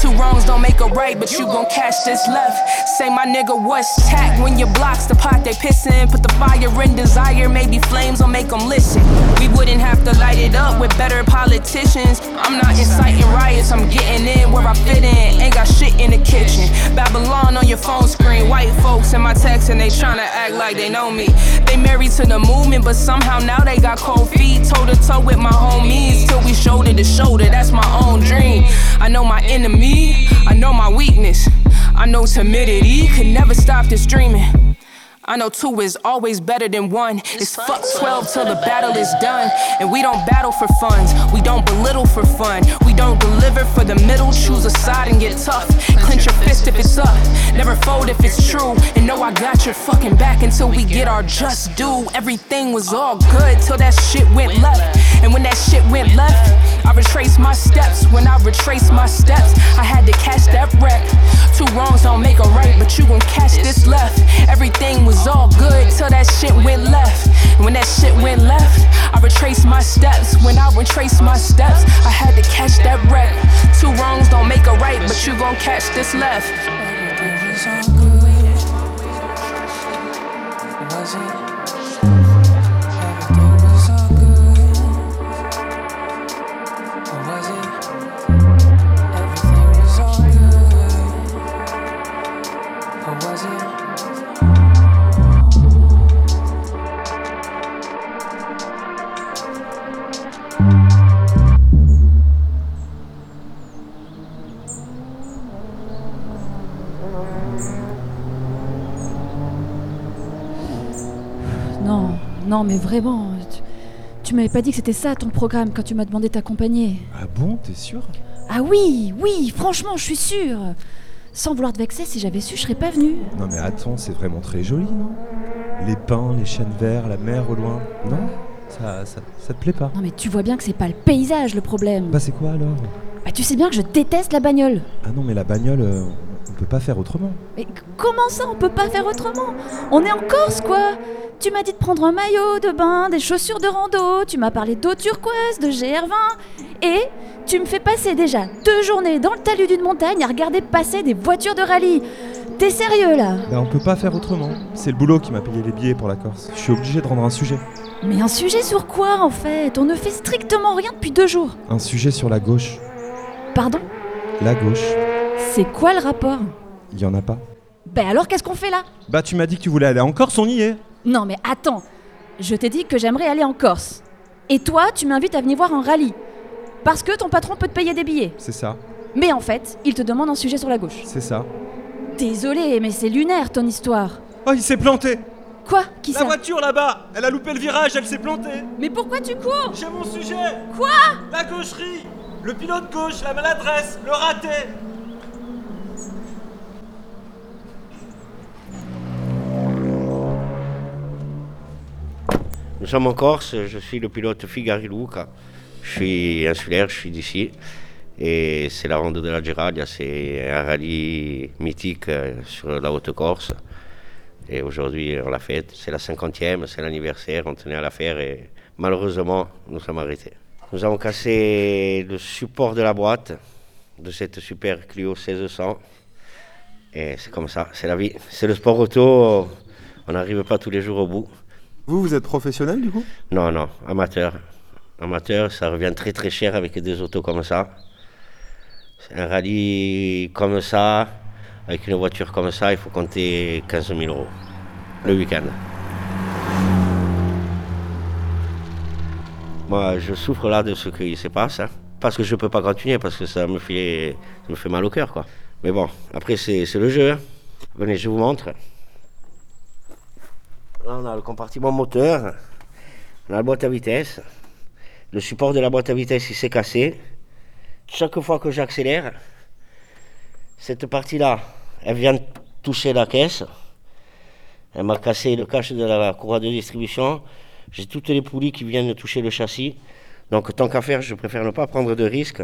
Two wrongs don't make a right, but you gon' catch this left. Say my nigga, what's tack when your blocks the pot they pissin'? Put the fire in desire, maybe flames will make them listen. We wouldn't have to light it up with better politicians. I'm not inciting riots, I'm getting in where I fit in. Ain't got shit in the kitchen. Babylon on your phone screen, white folks in my text and they tryna act like they know me. They married to the movement, but somehow now they got cold feet, toe to toe with my homies till we shoulder to shoulder. That's my own dream. I know my enemy, I know my weakness. I know timidity could never stop this dreaming. I know two is always better than one. It's fuck 12 till the battle is done. And we don't battle for funds, we don't belittle for fun. We don't deliver for the middle, choose a side and get tough. Clench your fist if it's up, never fold if it's true. And know I got your fucking back until we get our just due. Everything was all good till that shit went left. And when that shit went left, I retraced my steps. When I retraced my steps, I had to catch that wreck. Two wrongs don't make a right, but you gon' catch this left. Everything was all good till that shit went left. When that shit went left, I retraced my steps. When I retraced my steps, I had to catch that wreck. Two wrongs don't make a right, but you gon' catch this left. Non, non, mais vraiment. Tu, tu m'avais pas dit que c'était ça ton programme quand tu m'as demandé de t'accompagner. Ah bon, t'es sûr? Ah oui, oui, franchement, je suis sûre. Sans vouloir te vexer, si j'avais su, je serais pas venue. Non mais attends, c'est vraiment très joli, non? Les pins, les chênes verts, la mer au loin. Non? Ça, ça, ça te plaît pas? Non mais tu vois bien que c'est pas le paysage le problème. Bah c'est quoi alors? Bah, tu sais bien que je déteste la bagnole. Ah non, mais la bagnole, euh, on peut pas faire autrement. Mais comment ça, on peut pas faire autrement? On est en Corse, quoi Tu m'as dit de prendre un maillot de bain, des chaussures de rando, tu m'as parlé d'eau turquoise, de GR20, et tu me fais passer déjà deux journées dans le talus d'une montagne à regarder passer des voitures de rallye. T'es sérieux là? Bah, on peut pas faire autrement. C'est le boulot qui m'a payé les billets pour la Corse. Je suis obligé de rendre un sujet. Mais un sujet sur quoi en fait? On ne fait strictement rien depuis deux jours. Un sujet sur la gauche. Pardon? La gauche. C'est quoi le rapport? Il y en a pas. Ben alors qu'est-ce qu'on fait là? Bah, tu m'as dit que tu voulais aller en Corse, on y est. Non mais attends, je t'ai dit que j'aimerais aller en Corse. Et toi, tu m'invites à venir voir un rallye. Parce que ton patron peut te payer des billets. C'est ça. Mais en fait, il te demande un sujet sur la gauche. C'est ça. Désolé, mais c'est lunaire ton histoire. Oh, il s'est planté Quoi? Qui La ça? voiture là-bas Elle a loupé le virage, elle s'est plantée Mais pourquoi tu cours? J'ai mon sujet Quoi? La gaucherie Le pilote gauche, la maladresse, le raté Nous sommes en Corse, je suis le pilote Figari Luca. Je suis insulaire, je suis d'ici. Et c'est la ronde de la Geradia, c'est un rallye mythique euh, sur la Haute-Corse. Et aujourd'hui, on l'a fête. C'est la cinquantième, c'est l'anniversaire, on tenait à la faire et malheureusement, nous sommes arrêtés. Nous avons cassé le support de la boîte de cette super Clio 1600. Et c'est comme ça, c'est la vie. C'est le sport auto, on n'arrive pas tous les jours au bout. Vous, vous êtes professionnel du coup? Non, non, amateur. Amateur, ça revient très très cher avec des autos comme ça. Un rallye comme ça, avec une voiture comme ça, il faut compter 15 000 euros le week-end. Moi, je souffre là de ce qui se passe, hein, parce que je ne peux pas continuer, parce que ça me fait, me fait mal au cœur. Mais bon, après, c'est c'est le jeu. hein. Venez, je vous montre. On a le compartiment moteur, on a la boîte à vitesse. Le support de la boîte à vitesse, s'est cassé. Chaque fois que j'accélère, cette partie-là, elle vient toucher la caisse. Elle m'a cassé le cache de la courroie de distribution. J'ai toutes les poulies qui viennent toucher le châssis. Donc, tant qu'à faire, je préfère ne pas prendre de risques.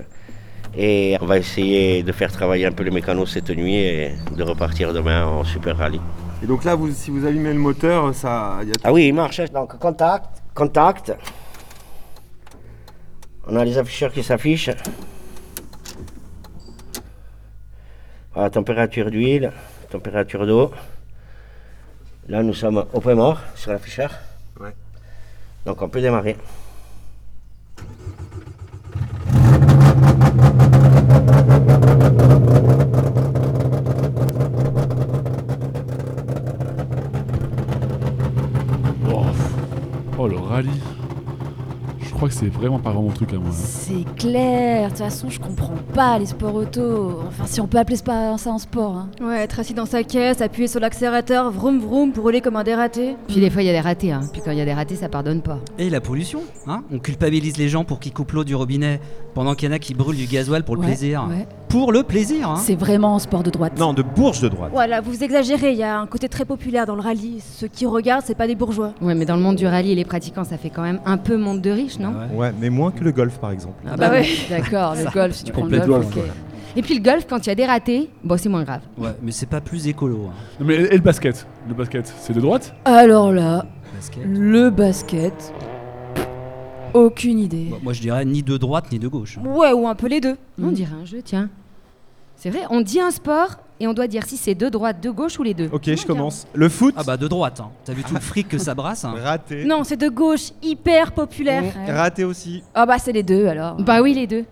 Et on va essayer de faire travailler un peu les mécanos cette nuit et de repartir demain en super rallye. Et donc là, vous, si vous allumez le moteur, ça. il Y a Ah oui, il marche. Donc, contact, contact. On a les afficheurs qui s'affichent. Voilà, température d'huile, température d'eau. Là, nous sommes au point mort sur l'afficheur. Ouais. Donc, on peut démarrer. Oh, oh, le rallye. Je crois que c'est vraiment pas vraiment mon truc à moi. hein. C'est clair, de toute façon, je comprends pas les sports auto. Enfin, si on peut appeler ça ça un sport. Hein. Ouais, être assis dans sa caisse, appuyer sur l'accélérateur, vroom vroom pour rouler comme un dératé. Puis des fois, il y a des ratés. Hein. Puis quand il y a des ratés, ça pardonne pas. Et la pollution, hein On culpabilise les gens pour qu'ils coupent l'eau du robinet pendant qu'il y en a qui brûlent du gasoil pour le Ouais, plaisir. ouais. Pour le plaisir, hein C'est vraiment un sport de droite. Non, de bourge de droite. Voilà, vous exagérez, il y a un côté très populaire dans le rallye. Ceux qui regardent, c'est pas des bourgeois. Ouais, mais dans le monde du rallye et les pratiquants, ça fait quand même un peu monde de riches, non? Ouais, mais moins que le golf par exemple. Ah bah ouais, d'accord, le golf, si tu prends le golf. Et puis le golf, quand il y a des ratés, bon, c'est moins grave. Ouais, mais c'est pas plus écolo. hein. Non, mais, et le basket? Le basket, c'est de droite? Alors là, Basket. le basket. Aucune idée. Bah, moi, je dirais ni de droite ni de gauche. hein. Ouais, ou un peu les deux. On dirait un jeu, tiens. C'est vrai, on dit un sport et on doit dire si c'est de droite, de gauche ou les deux. Ok, je commence. Le foot Ah bah de droite. hein. T'as vu tout le fric que ça brasse hein Raté. Non, c'est de gauche, hyper populaire. Mmh, Raté aussi. Ah bah c'est les deux alors. Bah oui, les deux.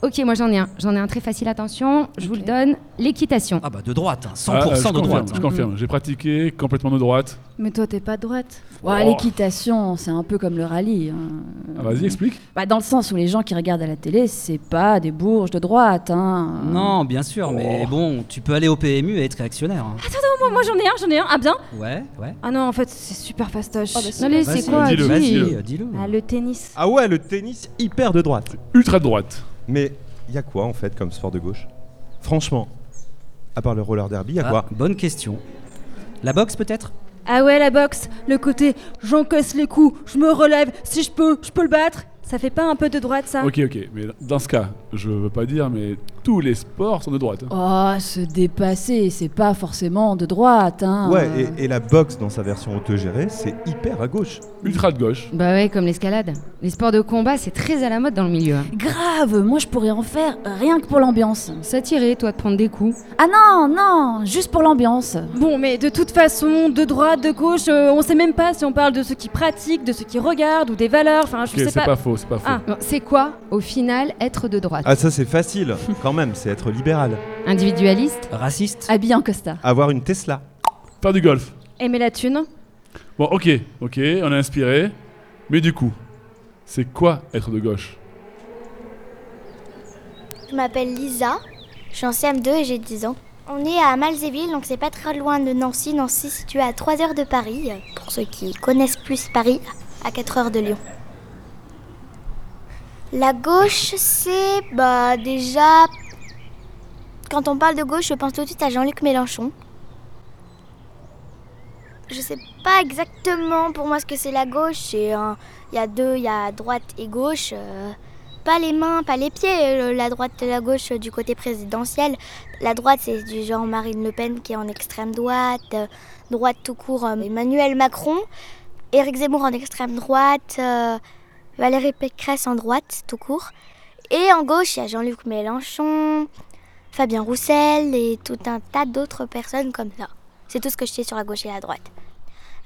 Ok, moi j'en ai un. J'en ai un très facile, attention, je vous le donne. L'équitation. Ah bah de droite, hein, 100% Ah, euh, de confirme, droite. Je confirme, j'ai pratiqué complètement de droite. Mais toi, t'es pas de droite. Ouais, l'équitation, c'est un peu comme le rallye. hein. Ah, vas-y, explique. Bah, dans le sens où les gens qui regardent à la télé, c'est pas des bourges de droite. Hein. Non, bien sûr, mais bon, tu peux aller au PMU et être réactionnaire. hein. Attends, attends, moi, moi j'en ai un, j'en ai un. Ah bien Ouais, ouais. Ah non, en fait, c'est super fastoche. Allez, c'est quoi Dis-le, dis- dis-le. Euh, Dis-le. Ah, le tennis. Ah ouais, le tennis hyper de droite. Ultra de droite. Mais il y a quoi en fait comme sport de gauche? Franchement, à part le roller derby, il y a Ah, quoi? bonne question. La boxe peut-être? Ah ouais, la boxe, le côté j'encaisse les coups, je me relève, si je peux, je peux le battre. Ça fait pas un peu de droite, ça? Ok, ok, mais dans ce cas, je veux pas dire, mais tous les sports sont de droite. hein. Oh, se dépasser, c'est pas forcément de droite, hein. Ouais, et, et la boxe dans sa version autogérée, c'est hyper à gauche. Ultra de gauche. Bah ouais, comme l'escalade. Les sports de combat, c'est très à la mode dans le milieu. hein. Grave, moi je pourrais en faire rien que pour l'ambiance. Ça tirait, toi, de prendre des coups. Ah non, non, juste pour l'ambiance. Bon, mais de toute façon, de droite, de gauche, euh, on sait même pas si on parle de ceux qui pratiquent, de ceux qui regardent ou des valeurs. Enfin, je Ok, sais c'est pas. pas faux, c'est pas faux. Ah. Bon, c'est quoi, au final, être de droite Ah ça c'est facile, quand même, c'est être libéral. Individualiste Raciste Habillé en costard. Avoir une Tesla. Faire du golf. Aimer la thune Bon, ok, ok, on est inspiré. Mais du coup, c'est quoi être de gauche? Je m'appelle Lisa, je suis en CM2 et j'ai 10 ans. On est à Malzéville, donc c'est pas très loin de Nancy. Nancy est située à 3 heures de Paris, pour ceux qui connaissent plus Paris, à 4 heures de Lyon. La gauche, c'est bah déjà. Quand on parle de gauche, je pense tout de suite à Jean-Luc Mélenchon. Je sais pas exactement pour moi ce que c'est la gauche. Il y a deux, il y a droite et gauche. euh, pas les mains, pas les pieds. euh, La droite et la gauche du côté présidentiel. La droite, c'est du genre Marine Le Pen qui est en extrême droite. euh, droite tout court, Emmanuel Macron. Éric Zemmour en extrême droite. Valérie Pécresse en droite tout court. Et en gauche, il y a Jean-Luc Mélenchon, Fabien Roussel et tout un tas d'autres personnes comme ça. C'est tout ce que je sais sur la gauche et la droite.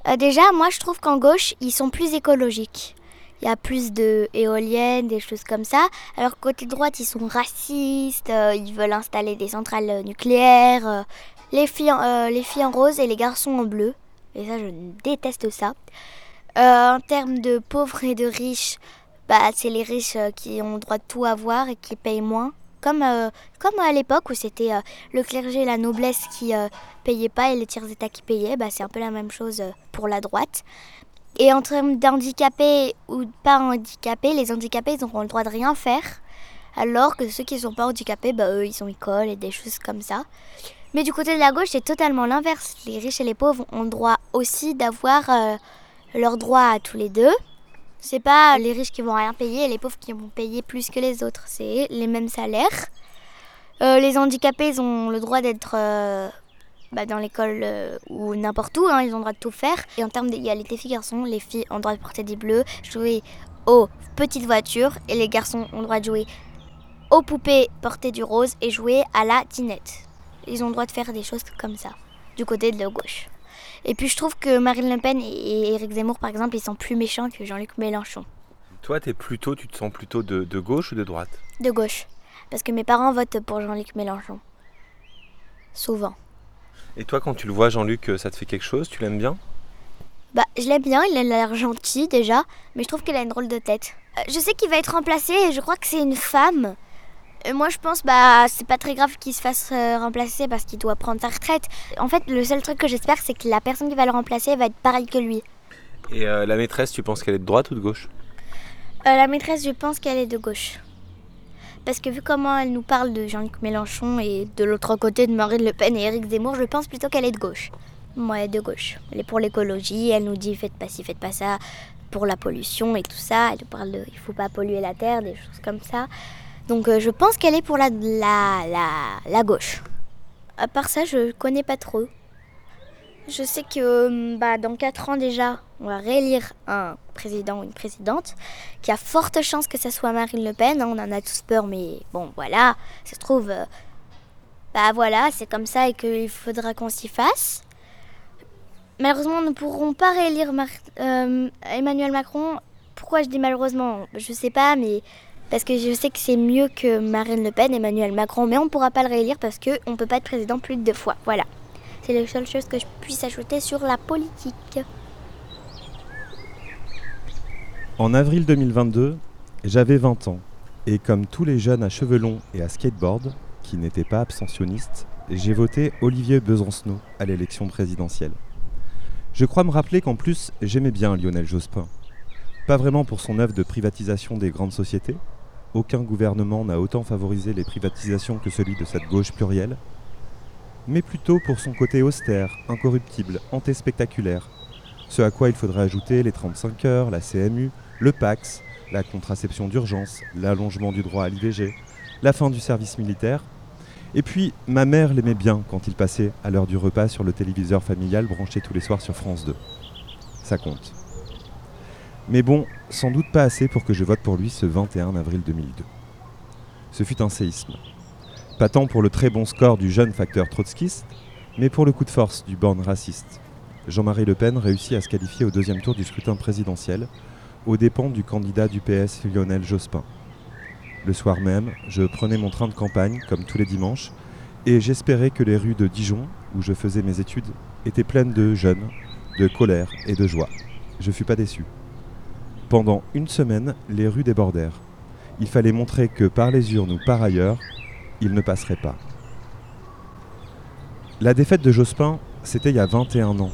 Euh, déjà, moi, je trouve qu'en gauche, ils sont plus écologiques. Il y a plus de éoliennes, des choses comme ça. Alors côté droite, ils sont racistes, euh, ils veulent installer des centrales euh, nucléaires. les, filles, les filles en rose et les garçons en bleu. Et ça, je déteste ça. Euh, en termes de pauvres et de riches, bah, c'est les riches euh, qui ont le droit de tout avoir et qui payent moins. Comme, euh, comme à l'époque où c'était le clergé et la noblesse qui payaient pas et les tiers états qui payaient, bah, c'est un peu la même chose pour la droite. Et en termes d'handicapés ou pas handicapés, les handicapés ils auront le droit de rien faire, alors que ceux qui ne sont pas handicapés, bah, eux ils ont école et des choses comme ça. Mais du côté de la gauche, c'est totalement l'inverse. Les riches et les pauvres ont le droit aussi d'avoir leurs droits à tous les deux. C'est pas les riches qui vont rien payer et les pauvres qui vont payer plus que les autres. C'est les mêmes salaires. Euh, les handicapés, ils ont le droit d'être euh, bah, dans l'école euh, ou n'importe où. hein, ils ont le droit de tout faire. Et en termes d'égalité filles-garçons, les filles ont le droit de porter des bleus, jouer aux petites voitures et les garçons ont le droit de jouer aux poupées, porter du rose et jouer à la tinette. Ils ont le droit de faire des choses comme ça, du côté de la gauche. Et puis je trouve que Marine Le Pen et Éric Zemmour, par exemple, ils sont plus méchants que Jean-Luc Mélenchon. Toi, es plutôt, tu te sens plutôt de, de gauche ou de droite? De gauche. Parce que mes parents votent pour Jean-Luc Mélenchon. Souvent. Et toi, quand tu le vois, Jean-Luc, euh, ça te fait quelque chose? Tu l'aimes bien? Bah, je l'aime bien, il a l'air gentil déjà, mais je trouve qu'il a une drôle de tête. Euh, je sais qu'il va être remplacé et je crois que c'est une femme. Et moi, je pense, bah, c'est pas très grave qu'il se fasse euh, remplacer parce qu'il doit prendre sa retraite. En fait, le seul truc que j'espère, c'est que la personne qui va le remplacer va être pareille que lui. Et euh, la maîtresse, tu penses qu'elle est de droite ou de gauche? Euh, la maîtresse, je pense qu'elle est de gauche. Parce que vu comment elle nous parle de Jean-Luc Mélenchon et de l'autre côté de Marine Le Pen et Éric Zemmour, je pense plutôt qu'elle est de gauche. Ouais, de gauche. Elle est pour l'écologie, elle nous dit faites pas ci, faites pas ça, pour la pollution et tout ça. Elle nous parle de il faut pas polluer la terre, des choses comme ça. Donc euh, je pense qu'elle est pour la, la, la, gauche. À part ça, je connais pas trop. Je sais que euh, bah, dans 4 ans déjà, on va réélire un président ou une présidente qui a forte chance que ça soit Marine Le Pen. On en a tous peur, mais bon, voilà, ça se trouve, euh, bah voilà, c'est comme ça et qu'il faudra qu'on s'y fasse. Malheureusement, nous ne pourrons pas réélire Emmanuel Macron. Pourquoi je dis malheureusement? Je sais pas, mais parce que je sais que c'est mieux que Marine Le Pen, Emmanuel Macron, mais on ne pourra pas le réélire parce qu'on ne peut pas être président plus de deux fois. Voilà. C'est la seule chose que je puisse ajouter sur la politique. En avril 2022, j'avais 20 ans, et comme tous les jeunes à cheveux longs et à skateboard, qui n'étaient pas abstentionnistes, j'ai voté Olivier Besancenot à l'élection présidentielle. Je crois me rappeler qu'en plus, j'aimais bien Lionel Jospin. Pas vraiment pour son œuvre de privatisation des grandes sociétés, aucun gouvernement n'a autant favorisé les privatisations que celui de cette gauche plurielle, mais plutôt pour son côté austère, incorruptible, antéspectaculaire, ce à quoi il faudrait ajouter les 35 heures, la CMU, le Pax, la contraception d'urgence, l'allongement du droit à l'IVG, la fin du service militaire. Et puis, ma mère l'aimait bien quand il passait à l'heure du repas sur le téléviseur familial branché tous les soirs sur France 2. Ça compte. Mais bon, sans doute pas assez pour que je vote pour lui ce 21 avril 2002. Ce fut un séisme. Pas tant pour le très bon score du jeune facteur trotskiste, mais pour le coup de force du borne raciste. Jean-Marie Le Pen réussit à se qualifier au deuxième tour du scrutin présidentiel, aux dépens du candidat du PS Lionel Jospin. Le soir même, je prenais mon train de campagne, comme tous les dimanches, et j'espérais que les rues de Dijon, où je faisais mes études, étaient pleines de jeunes, de colère et de joie. Je fus pas déçu. Pendant une semaine, les rues débordèrent. Il fallait montrer que par les urnes ou par ailleurs, il ne passerait pas. La défaite de Jospin, c'était il y a 21 ans.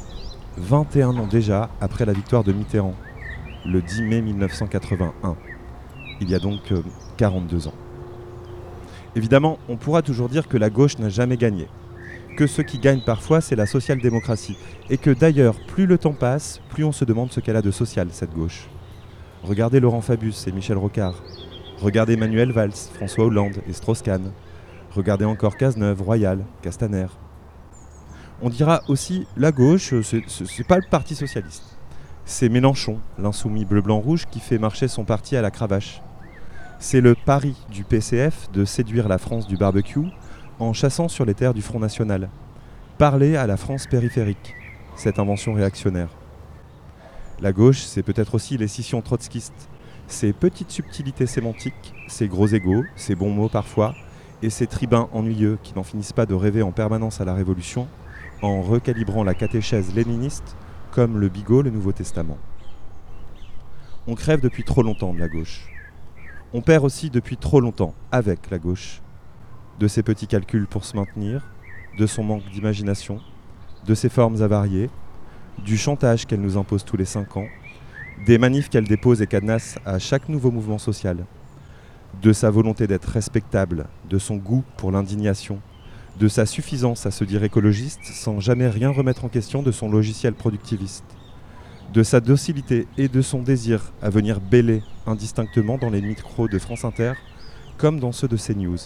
21 ans déjà après la victoire de Mitterrand, le 10 mai 1981. Il y a donc 42 ans. Évidemment, on pourra toujours dire que la gauche n'a jamais gagné, que ce qui gagne parfois, c'est la social-démocratie, et que d'ailleurs, plus le temps passe, plus on se demande ce qu'elle a de social, cette gauche. Regardez Laurent Fabius et Michel Rocard. Regardez Manuel Valls, François Hollande et Strauss-Kahn. Regardez encore Cazeneuve, Royal, Castaner. On dira aussi la gauche, c'est pas le Parti socialiste. C'est Mélenchon, l'insoumis bleu-blanc-rouge, qui fait marcher son parti à la cravache. C'est le pari du PCF de séduire la France du barbecue en chassant sur les terres du Front National. Parler à la France périphérique, cette invention réactionnaire. La gauche, c'est peut-être aussi les scissions trotskistes, ces petites subtilités sémantiques, ces gros égaux, ces bons mots parfois, et ces tribuns ennuyeux qui n'en finissent pas de rêver en permanence à la Révolution, en recalibrant la catéchèse léniniste comme le bigot, le Nouveau Testament. On crève depuis trop longtemps de la gauche. On perd aussi depuis trop longtemps avec la gauche, de ses petits calculs pour se maintenir, de son manque d'imagination, de ses formes avariées, du chantage qu'elle nous impose tous les cinq ans, des manifs qu'elle dépose et cadenasse à chaque nouveau mouvement social, de sa volonté d'être respectable, de son goût pour l'indignation, de sa suffisance à se dire écologiste sans jamais rien remettre en question de son logiciel productiviste, de sa docilité et de son désir à venir bêler indistinctement dans les micros de France Inter comme dans ceux de CNews.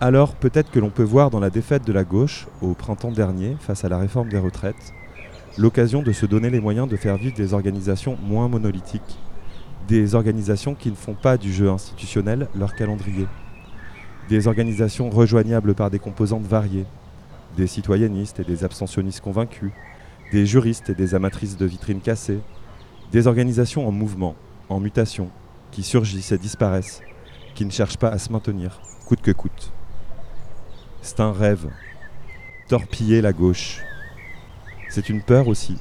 Alors peut-être que l'on peut voir dans la défaite de la gauche au printemps dernier face à la réforme des retraites l'occasion de se donner les moyens de faire vivre des organisations moins monolithiques, des organisations qui ne font pas du jeu institutionnel leur calendrier, des organisations rejoignables par des composantes variées, des citoyennistes et des abstentionnistes convaincus, des juristes et des amatrices de vitrines cassées, des organisations en mouvement, en mutation, qui surgissent et disparaissent, qui ne cherchent pas à se maintenir, coûte que coûte. C'est un rêve. Torpiller la gauche. C'est une peur aussi.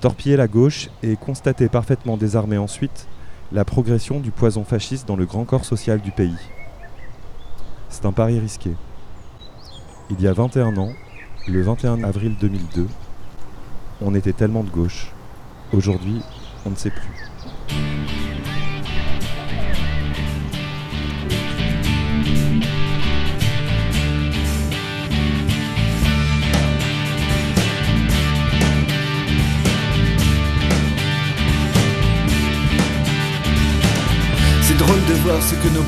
Torpiller la gauche et constater parfaitement désarmé ensuite la progression du poison fasciste dans le grand corps social du pays. C'est un pari risqué. Il y a 21 ans, le 21 avril 2002, on était tellement de gauche. Aujourd'hui, on ne sait plus.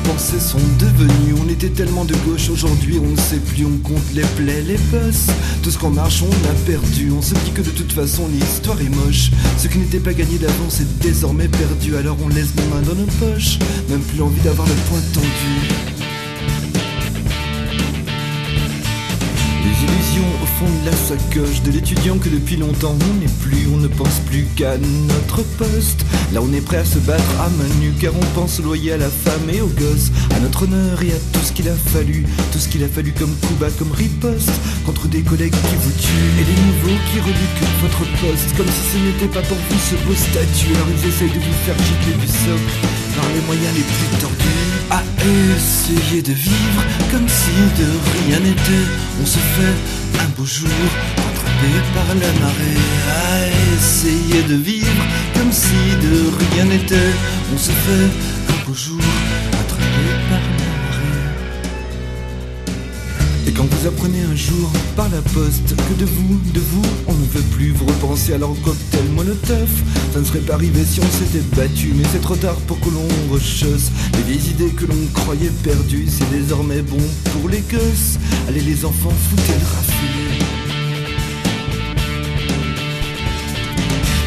Pensées sont devenues. On était tellement de gauche aujourd'hui, on ne sait plus, on compte les plaies, les bosses. Tout ce qu'on marche, on a perdu. On se dit que de toute façon, l'histoire est moche. Ce qui n'était pas gagné d'avance est désormais perdu. Alors on laisse nos mains dans nos poches, même plus envie d'avoir le poing tendu. La sacoche de l'étudiant que depuis longtemps on n'est plus, on ne pense plus qu'à notre poste. Là on est prêt à se battre à main nue car on pense au loyer à la femme et aux gosses, à notre honneur et à tout ce qu'il a fallu, tout ce qu'il a fallu comme coup bas, comme riposte contre des collègues qui vous tuent et les nouveaux qui reluquent votre poste comme si ce n'était pas pour vous ce beau statut. Alors ils essayent de vous faire gicler du socle par les moyens les plus tordus à essayer de vivre comme si de rien n'était. On se fait un beau jour rattrapé par la marée à essayer de vivre comme si de rien n'était. On se fait un beau jour Et quand vous apprenez un jour par la poste que de vous, de vous, on ne veut plus vous repenser alors cocktail molotov. Ça ne serait pas arrivé si on s'était battu, mais c'est trop tard pour que l'on rechausse les idées que l'on croyait perdues. C'est désormais bon pour les gosses. Allez les enfants, foutez le raffiné.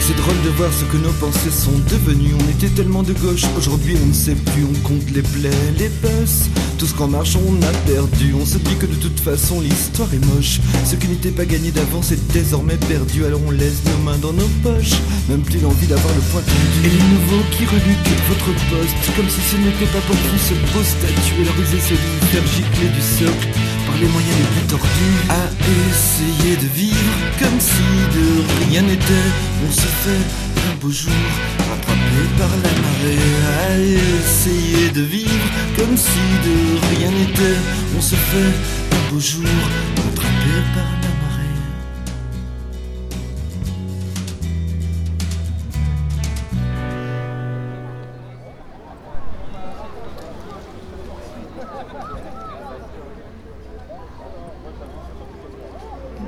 C'est drôle de voir ce que nos pensées sont devenues. On était tellement de gauche, aujourd'hui on ne sait plus. On compte les plaies, les bosses. Tout ce qu'en marche on a perdu. On se dit que de toute façon l'histoire est moche. Ce qui n'était pas gagné d'avance est désormais perdu. Alors on laisse nos mains dans nos poches. Même plus l'envie d'avoir le poing. Et les nouveaux qui reluquent votre poste. Comme si ce n'était pas pour vous ce beau statut. Et la rusée se dit faire du socle par les moyens les plus tordus. À essayer de vivre comme si de rien n'était. On se fait un beau jour rattrapé par la marée. À essayer de vivre comme si de rien n'était. On se fait un beau jour rattrapé par la marée.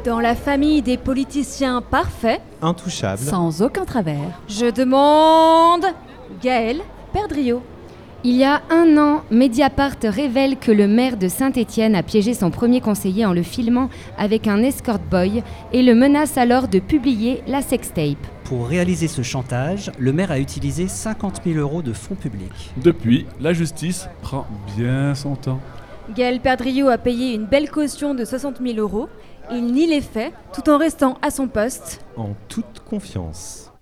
Dans la famille des politiciens parfaits, Intouchable. sans aucun travers, je demande Gaël Perdriau. Il y a un an, Mediapart révèle que le maire de Saint-Étienne a piégé son premier conseiller en le filmant avec un escort boy et le menace alors de publier la sextape. Pour réaliser ce chantage, le maire a utilisé 50 000 euros de fonds publics. Depuis, la justice prend bien son temps. Gaël Perdriau a payé une belle caution de 60 000 euros. Il nie les faits tout en restant à son poste. En toute confiance.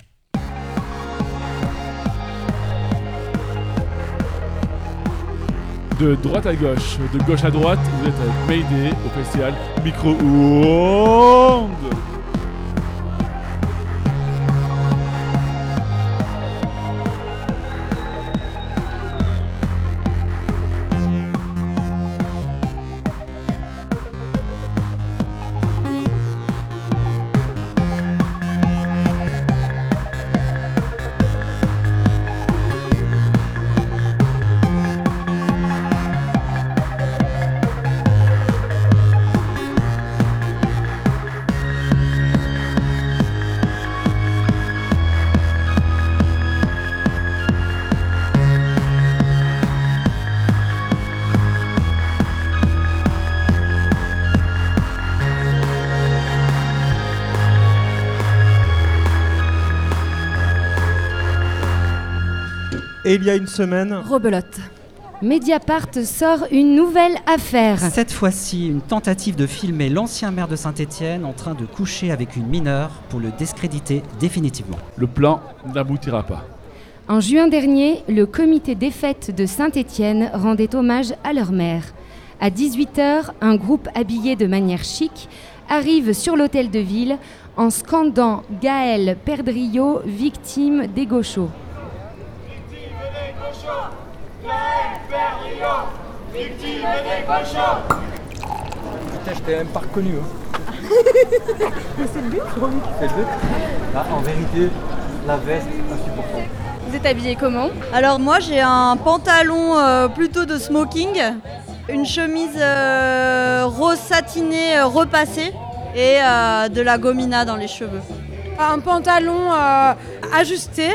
De droite à gauche, de gauche à droite, vous êtes avec Mayday au festival Micro-Ondes. Et il y a une semaine, Rebelote. Mediapart sort une nouvelle affaire. Cette fois-ci, une tentative de filmer l'ancien maire de Saint-Étienne en train de coucher avec une mineure pour le discréditer définitivement. Le plan n'aboutira pas. En juin dernier, le comité des fêtes de Saint-Étienne rendait hommage à leur maire. À 18h, un groupe habillé de manière chic arrive sur l'hôtel de ville en scandant Gaël Perdriau, victime des gauchos. Putain, je t'ai même pas reconnu. Hein. c'est le but C'est le but Bah, En vérité, la veste, insupportable. Vous êtes habillé comment? Alors moi j'ai un pantalon euh, plutôt de smoking, une chemise euh, rose satinée euh, repassée et euh, de la gomina dans les cheveux. Un pantalon euh, ajusté,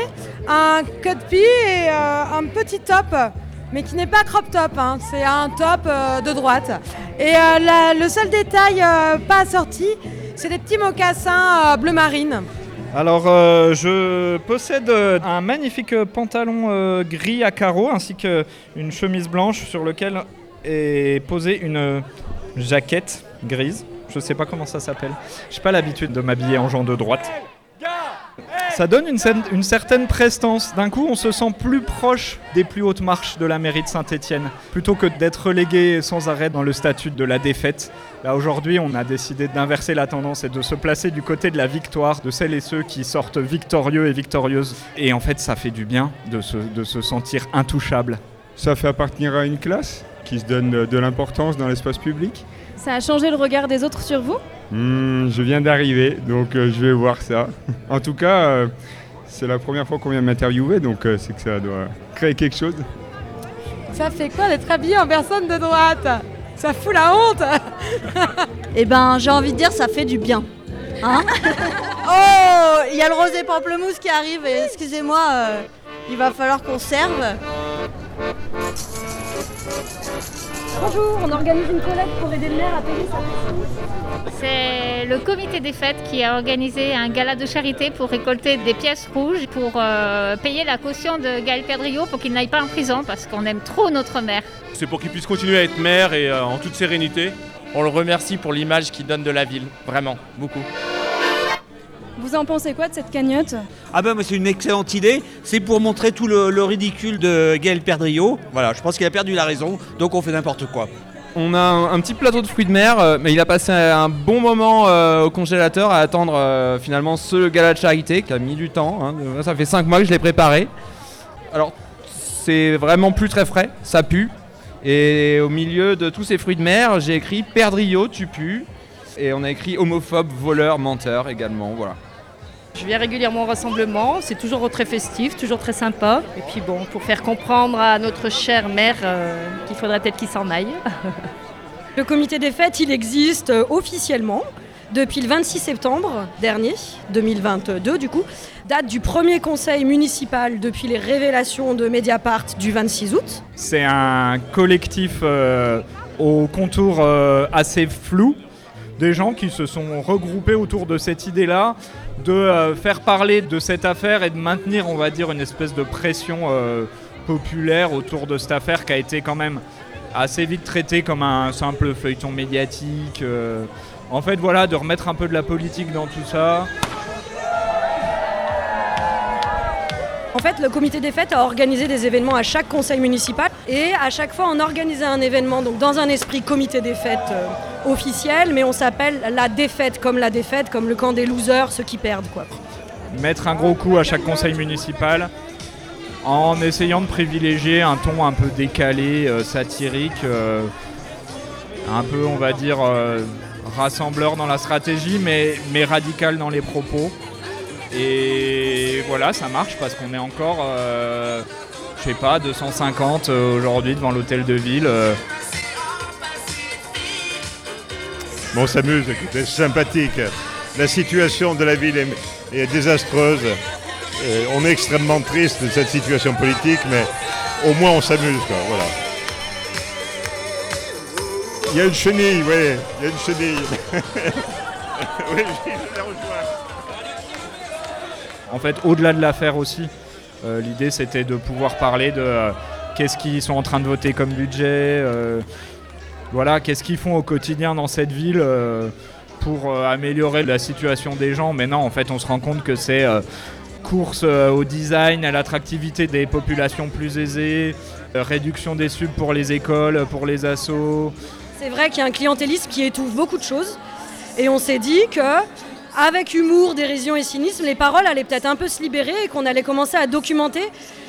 un cut pee et euh, un petit top, mais qui n'est pas crop top, hein, c'est un top euh, de droite. Et euh, le seul détail pas assorti, c'est des petits mocassins bleu marine. Alors, je possède un magnifique pantalon gris à carreaux ainsi qu'une chemise blanche sur lequel est posée une jaquette grise. Je sais pas comment ça s'appelle. J'ai pas l'habitude de m'habiller en gens de droite. Ça donne une, cer- une certaine prestance. D'un coup, on se sent plus proche des plus hautes marches de la mairie de Saint-Étienne, plutôt que d'être relégué sans arrêt dans le statut de la défaite. Là, aujourd'hui, on a décidé d'inverser la tendance et de se placer du côté de la victoire, de celles et ceux qui sortent victorieux et victorieuses. Et en fait, ça fait du bien de se, de se sentir intouchable. Ça fait appartenir à une classe qui se donne de l'importance dans l'espace public? Ça a changé le regard des autres sur vous? Hmm, je viens d'arriver, donc euh, je vais voir ça. En tout cas, euh, c'est la première fois qu'on vient m'interviewer, donc euh, c'est que ça doit créer quelque chose. Ça fait quoi d'être habillé en personne de droite? Ça fout la honte Eh ben, j'ai envie de dire, ça fait du bien. Hein? Oh, il y a le rosé pamplemousse qui arrive, et excusez-moi, euh, il va falloir qu'on serve. Bonjour, on organise une collecte pour aider le maire à payer sa piscine. C'est le comité des fêtes qui a organisé un gala de charité pour récolter des pièces rouges pour euh, payer la caution de Gaël Perdriau pour qu'il n'aille pas en prison parce qu'on aime trop notre maire. C'est pour qu'il puisse continuer à être maire et euh, en toute sérénité. On le remercie pour l'image qu'il donne de la ville, vraiment, beaucoup. Vous en pensez quoi de cette cagnotte? Ah ben moi, c'est une excellente idée. C'est pour montrer tout le, le ridicule de Gaël Perdriau. Voilà, je pense qu'il a perdu la raison, donc on fait n'importe quoi. On a un, un petit plateau de fruits de mer, euh, mais il a passé un bon moment euh, au congélateur à attendre euh, finalement ce gala de charité qui a mis du temps. hein. Ça fait 5 mois que je l'ai préparé. Alors, c'est vraiment plus très frais, ça pue. Et au milieu de tous ces fruits de mer, j'ai écrit Perdriau, tu pues. Et on a écrit homophobe, voleur, menteur également. Voilà. Je viens régulièrement au rassemblement, c'est toujours très festif, toujours très sympa. Et puis bon, pour faire comprendre à notre cher maire euh, qu'il faudrait peut-être qu'il s'en aille. Le comité des fêtes, il existe euh, officiellement depuis le 26 septembre dernier, 2022 du coup, date du premier conseil municipal depuis les révélations de Mediapart du 26 août. C'est un collectif euh, au contour euh, assez flou, des gens qui se sont regroupés autour de cette idée-là, de euh, faire parler de cette affaire et de maintenir, on va dire, une espèce de pression euh, populaire autour de cette affaire qui a été quand même assez vite traitée comme un simple feuilleton médiatique. euh. en fait, voilà, de remettre un peu de la politique dans tout ça. En fait, le comité des fêtes a organisé des événements à chaque conseil municipal et à chaque fois on organisait un événement donc dans un esprit comité des fêtes euh, officiel, mais on s'appelle la défaite comme la défaite, comme le camp des losers, ceux qui perdent quoi. mettre un gros coup à chaque conseil municipal en essayant de privilégier un ton un peu décalé, euh, satirique, euh, un peu on va dire rassembleur dans la stratégie mais, radical dans les propos. Et voilà, ça marche parce qu'on est encore, je sais pas, 250 euh, aujourd'hui devant l'hôtel de ville. euh. Bon, on s'amuse, écoutez, c'est sympathique. La situation de la ville est, est désastreuse. Euh, on est extrêmement triste de cette situation politique, mais au moins on s'amuse, quoi, voilà. Il y a une chenille, oui, il y a une chenille. oui, je la rejoins. En fait, au-delà de l'affaire aussi, l'idée c'était de pouvoir parler de euh, qu'est-ce qu'ils sont en train de voter comme budget, euh, voilà, qu'est-ce qu'ils font au quotidien dans cette ville euh, pour euh, améliorer la situation des gens. Mais non, en fait, on se rend compte que c'est euh, course euh, au design, à l'attractivité des populations plus aisées, euh, réduction des subs pour les écoles, pour les assos. C'est vrai qu'il y a un clientélisme qui étouffe beaucoup de choses et on s'est dit que avec humour, dérision et cynisme, les paroles allaient peut-être un peu se libérer et qu'on allait commencer à documenter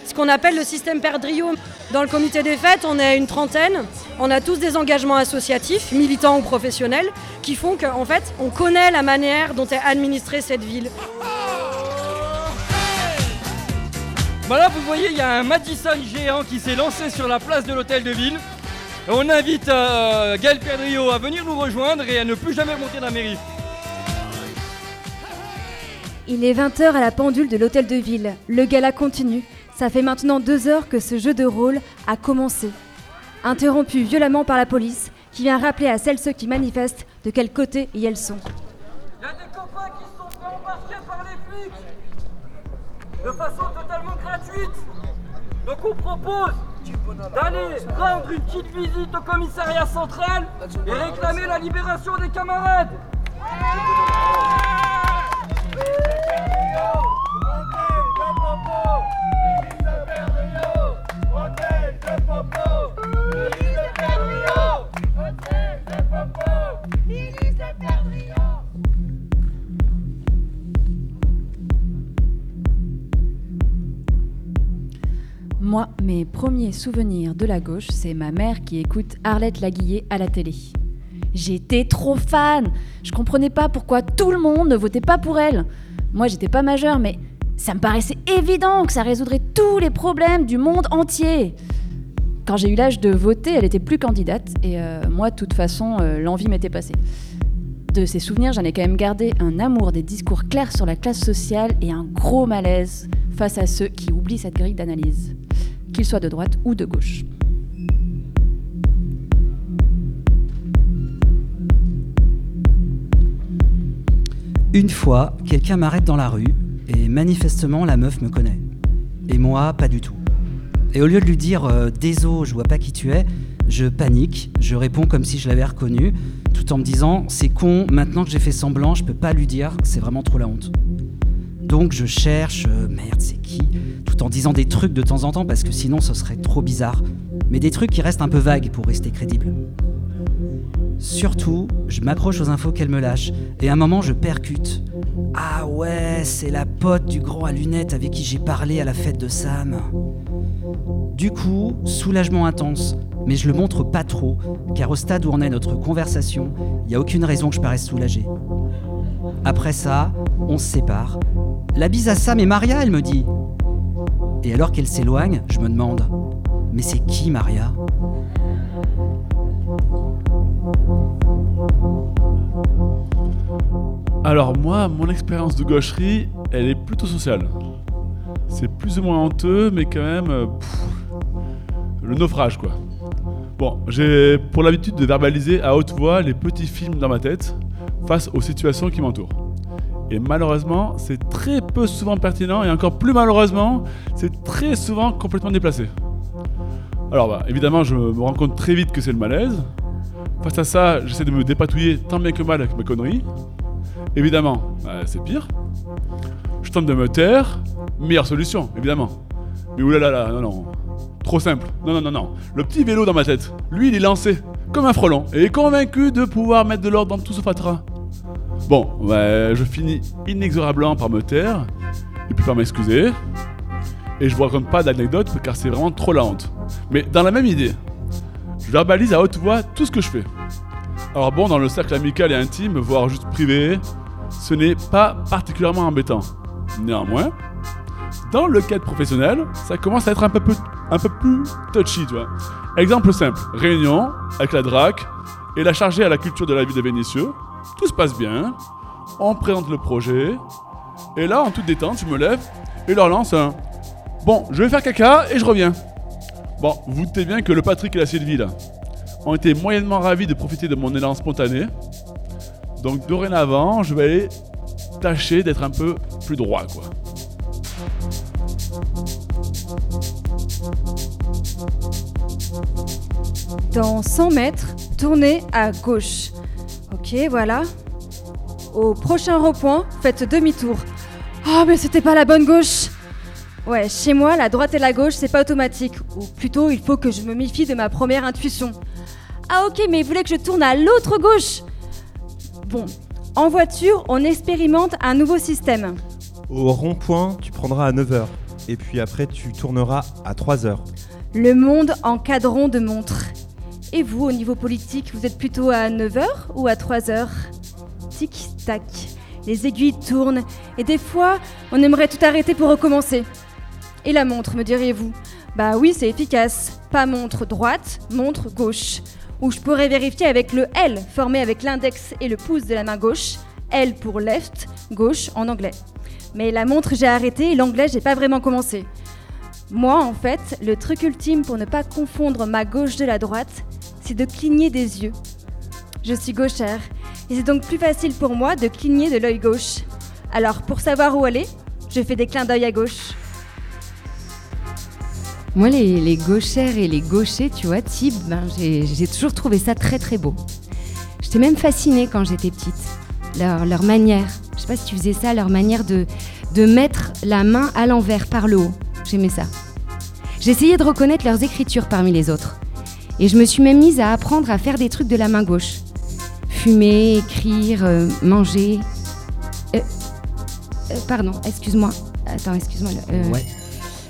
ce qu'on appelle le système Perdriau. Dans le comité des fêtes, on est une trentaine, on a tous des engagements associatifs, militants ou professionnels, qui font qu'en fait, on connaît la manière dont est administrée cette ville. Voilà, vous voyez, il y a un Madison géant qui s'est lancé sur la place de l'hôtel de ville. On invite euh, Gaël Perdriau à venir nous rejoindre et à ne plus jamais monter dans la mairie. Il est 20h à la pendule de l'hôtel de ville. Le gala continue. Ça fait maintenant deux heures que ce jeu de rôle a commencé. Interrompu violemment par la police, qui vient rappeler à celles ceux qui manifestent de quel côté y elles sont. Il y a des copains qui sont fait embarquer par les flics de façon totalement gratuite. Donc on propose d'aller rendre une petite visite au commissariat central et réclamer la libération des camarades. Moi, mes premiers souvenirs de la gauche, c'est ma mère qui écoute Arlette Laguillet à la télé. J'étais trop fan Je comprenais pas pourquoi tout le monde ne votait pas pour elle. Moi, j'étais pas majeure, mais ça me paraissait évident que ça résoudrait tous les problèmes du monde entier. Quand j'ai eu l'âge de voter, elle était plus candidate et euh, moi, de toute façon, euh, l'envie m'était passée. De ces souvenirs, j'en ai quand même gardé un amour des discours clairs sur la classe sociale et un gros malaise face à ceux qui oublient cette grille d'analyse, qu'ils soient de droite ou de gauche. Une fois, quelqu'un m'arrête dans la rue et manifestement la meuf me connaît. Et moi, pas du tout. Et au lieu de lui dire euh, Désolé, je vois pas qui tu es, je panique, je réponds comme si je l'avais reconnu, tout en me disant C'est con, maintenant que j'ai fait semblant, je peux pas lui dire, c'est vraiment trop la honte. Donc je cherche, euh, merde, c'est qui? En disant des trucs de temps en temps parce que sinon ce serait trop bizarre. Mais des trucs qui restent un peu vagues pour rester crédibles. Surtout, je m'accroche aux infos qu'elle me lâche et à un moment je percute. Ah ouais, c'est la pote du grand à lunettes avec qui j'ai parlé à la fête de Sam. Du coup, soulagement intense, mais je le montre pas trop, car au stade où en est notre conversation, il n'y a aucune raison que je paraisse soulagé. Après ça, on se sépare. La bise à Sam et Maria, elle me dit. Et alors qu'elle s'éloigne, je me demande Mais c'est qui Maria? Alors moi, mon expérience de gaucherie, elle est plutôt sociale. C'est plus ou moins honteux, mais quand même... euh, le naufrage, quoi. Bon, j'ai pour l'habitude de verbaliser à haute voix les petits films dans ma tête face aux situations qui m'entourent. Et malheureusement, c'est très peu souvent pertinent, et encore plus malheureusement, c'est très souvent complètement déplacé. Alors bah, évidemment, je me rends compte très vite que c'est le malaise. Face à ça, j'essaie de me dépatouiller tant bien que mal avec mes conneries. Évidemment, bah, c'est pire. Je tente de me taire. Meilleure solution, évidemment. Mais oulala, non, non. Trop simple. Non, non, non, non. Le petit vélo dans ma tête, lui, il est lancé, comme un frelon, et est convaincu de pouvoir mettre de l'ordre dans tout ce fatras. Bon, bah, je finis inexorablement par me taire, et puis par m'excuser. Et je vous raconte pas d'anecdote car c'est vraiment trop la honte. Mais dans la même idée, je verbalise à haute voix tout ce que je fais. Alors bon, dans le cercle amical et intime, voire juste privé, ce n'est pas particulièrement embêtant. Néanmoins, dans le cadre professionnel, ça commence à être un peu, plus- un peu plus touchy, tu vois. Exemple simple, réunion avec la DRAC et la chargée à la culture de la vie de Vénitieux. Tout se passe bien, on présente le projet, et là, en toute détente, je me lève et leur lance un Bon, je vais faire caca et je reviens. Bon, vous doutez bien que le Patrick et la Sylvie, là, ont été moyennement ravis de profiter de mon élan spontané. Donc dorénavant, je vais tâcher d'être un peu plus droit, quoi. Dans 100 mètres, tournez à gauche. Ok, voilà. Au prochain rond-point, faites demi-tour. Oh, mais c'était pas la bonne gauche Ouais, chez moi, la droite et la gauche, c'est pas automatique. Ou plutôt, il faut que je me méfie de ma première intuition. Ah ok, mais il voulait que je tourne à l'autre gauche? Bon, en voiture, on expérimente un nouveau système. Au rond-point, tu prendras à 9h. Et puis après, tu tourneras à 3h. Le monde en cadran de montre. Et vous, au niveau politique, vous êtes plutôt à 9h ou à 3h Tic-tac. Les aiguilles tournent et des fois, on aimerait tout arrêter pour recommencer. Et la montre, me diriez-vous Bah oui, c'est efficace. Pas montre droite, montre gauche. Ou je pourrais vérifier avec le L formé avec l'index et le pouce de la main gauche. L pour left, gauche en anglais. Mais la montre, j'ai arrêté et l'anglais, j'ai pas vraiment commencé. Moi, en fait, le truc ultime pour ne pas confondre ma gauche de la droite, c'est de cligner des yeux. Je suis gauchère, et c'est donc plus facile pour moi de cligner de l'œil gauche. Alors, pour savoir où aller, je fais des clins d'œil à gauche. Moi, les, gauchères et les gauchers, tu vois, Tib, ben, j'ai toujours trouvé ça très très beau. J'étais même fascinée quand j'étais petite. Leur, leur manière, je sais pas si tu faisais ça, leur manière de, de mettre la main à l'envers par le haut. J'aimais ça. J'essayais de reconnaître leurs écritures parmi les autres. Et je me suis même mise à apprendre à faire des trucs de la main gauche. Fumer, écrire, euh, manger. Euh, euh, pardon, excuse-moi. Attends, excuse-moi. Ouais.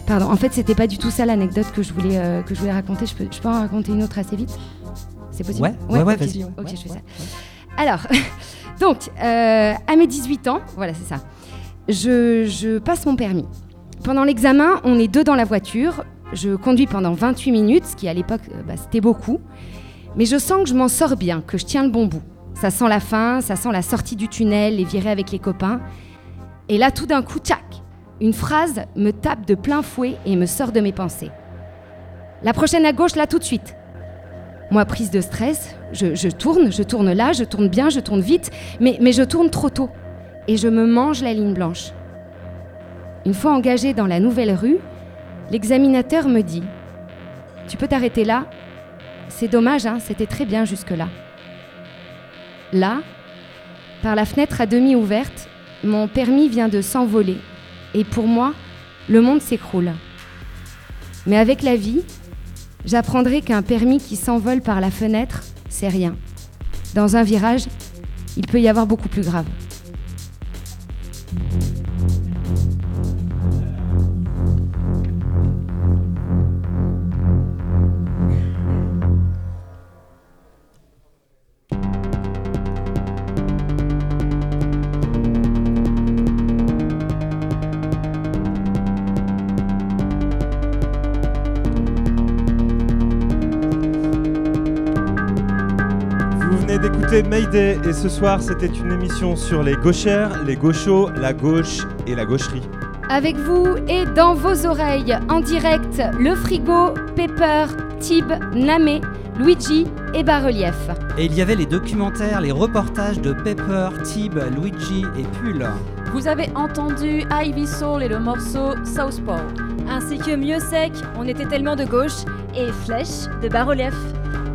Pardon, en fait, c'était pas du tout ça l'anecdote que je voulais, que je voulais raconter. Je peux, je peux en raconter une autre assez vite? C'est possible? Ouais, ouais, ouais, vas-y. Ok, je fais ça. Alors, donc, à mes 18 ans, voilà, c'est ça, je, je passe mon permis. Pendant l'examen, on est deux dans la voiture, Je conduis pendant 28 minutes, ce qui à l'époque, euh, bah, c'était beaucoup. Mais je sens que je m'en sors bien, que je tiens le bon bout. Ça sent la fin, ça sent la sortie du tunnel, les virées avec les copains. Et là, tout d'un coup, tchac Une phrase me tape de plein fouet et me sort de mes pensées. La prochaine à gauche, là, tout de suite. Moi, prise de stress, je, je tourne, je tourne là, je tourne bien, je tourne vite, mais, mais je tourne trop tôt. Et je me mange la ligne blanche. Une fois engagée dans la nouvelle rue, l'examinateur me dit Tu peux t'arrêter là? C'est dommage, hein, c'était très bien jusque-là. Là, par la fenêtre à demi ouverte, mon permis vient de s'envoler. Et pour moi, le monde s'écroule. Mais avec la vie, j'apprendrai qu'un permis qui s'envole par la fenêtre, c'est rien. Dans un virage, il peut y avoir beaucoup plus grave. D'écouter Mayday et ce soir c'était une émission sur les gauchères, les gauchos, la gauche et la gaucherie. Avec vous et dans vos oreilles, en direct, le frigo, Pepper, Tib, Namé, Luigi et Bas-Relief. Et il y avait les documentaires, les reportages de Pepper, Tib, Luigi et Pull. Vous avez entendu Ivy Soul et le morceau Southpaw. Ainsi que Mieux Sec, on était tellement de gauche, et Flèche de bas-relief.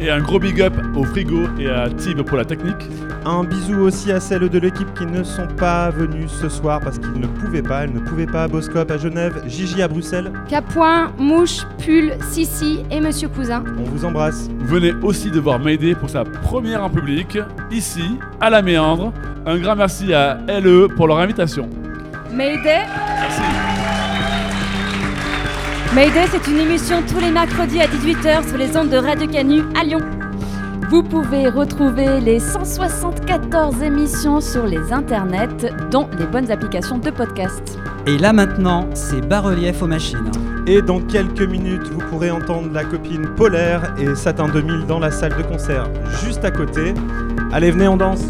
Et un gros big up au frigo et à Tib pour la technique. Un bisou aussi à celles de l'équipe qui ne sont pas venues ce soir parce qu'ils ne pouvaient pas. Elles ne pouvaient pas à Boscop à Genève, Gigi à Bruxelles. Capoin, Mouche, Pull, Sissi et Monsieur Cousin. On vous embrasse. Venez aussi de voir Mayday pour sa première en public, ici, à la Méandre. Un grand merci à LE pour leur invitation. Mayday Merci. Mayday, c'est une émission tous les mercredis à 18h sur les ondes de Radio Canu à Lyon. Vous pouvez retrouver les 174 émissions sur les internets, dont les bonnes applications de podcast. Et là maintenant, c'est bas-relief aux machines. Et dans quelques minutes, vous pourrez entendre la copine Polaire et Satin 2000 dans la salle de concert juste à côté. Allez, venez, on danse.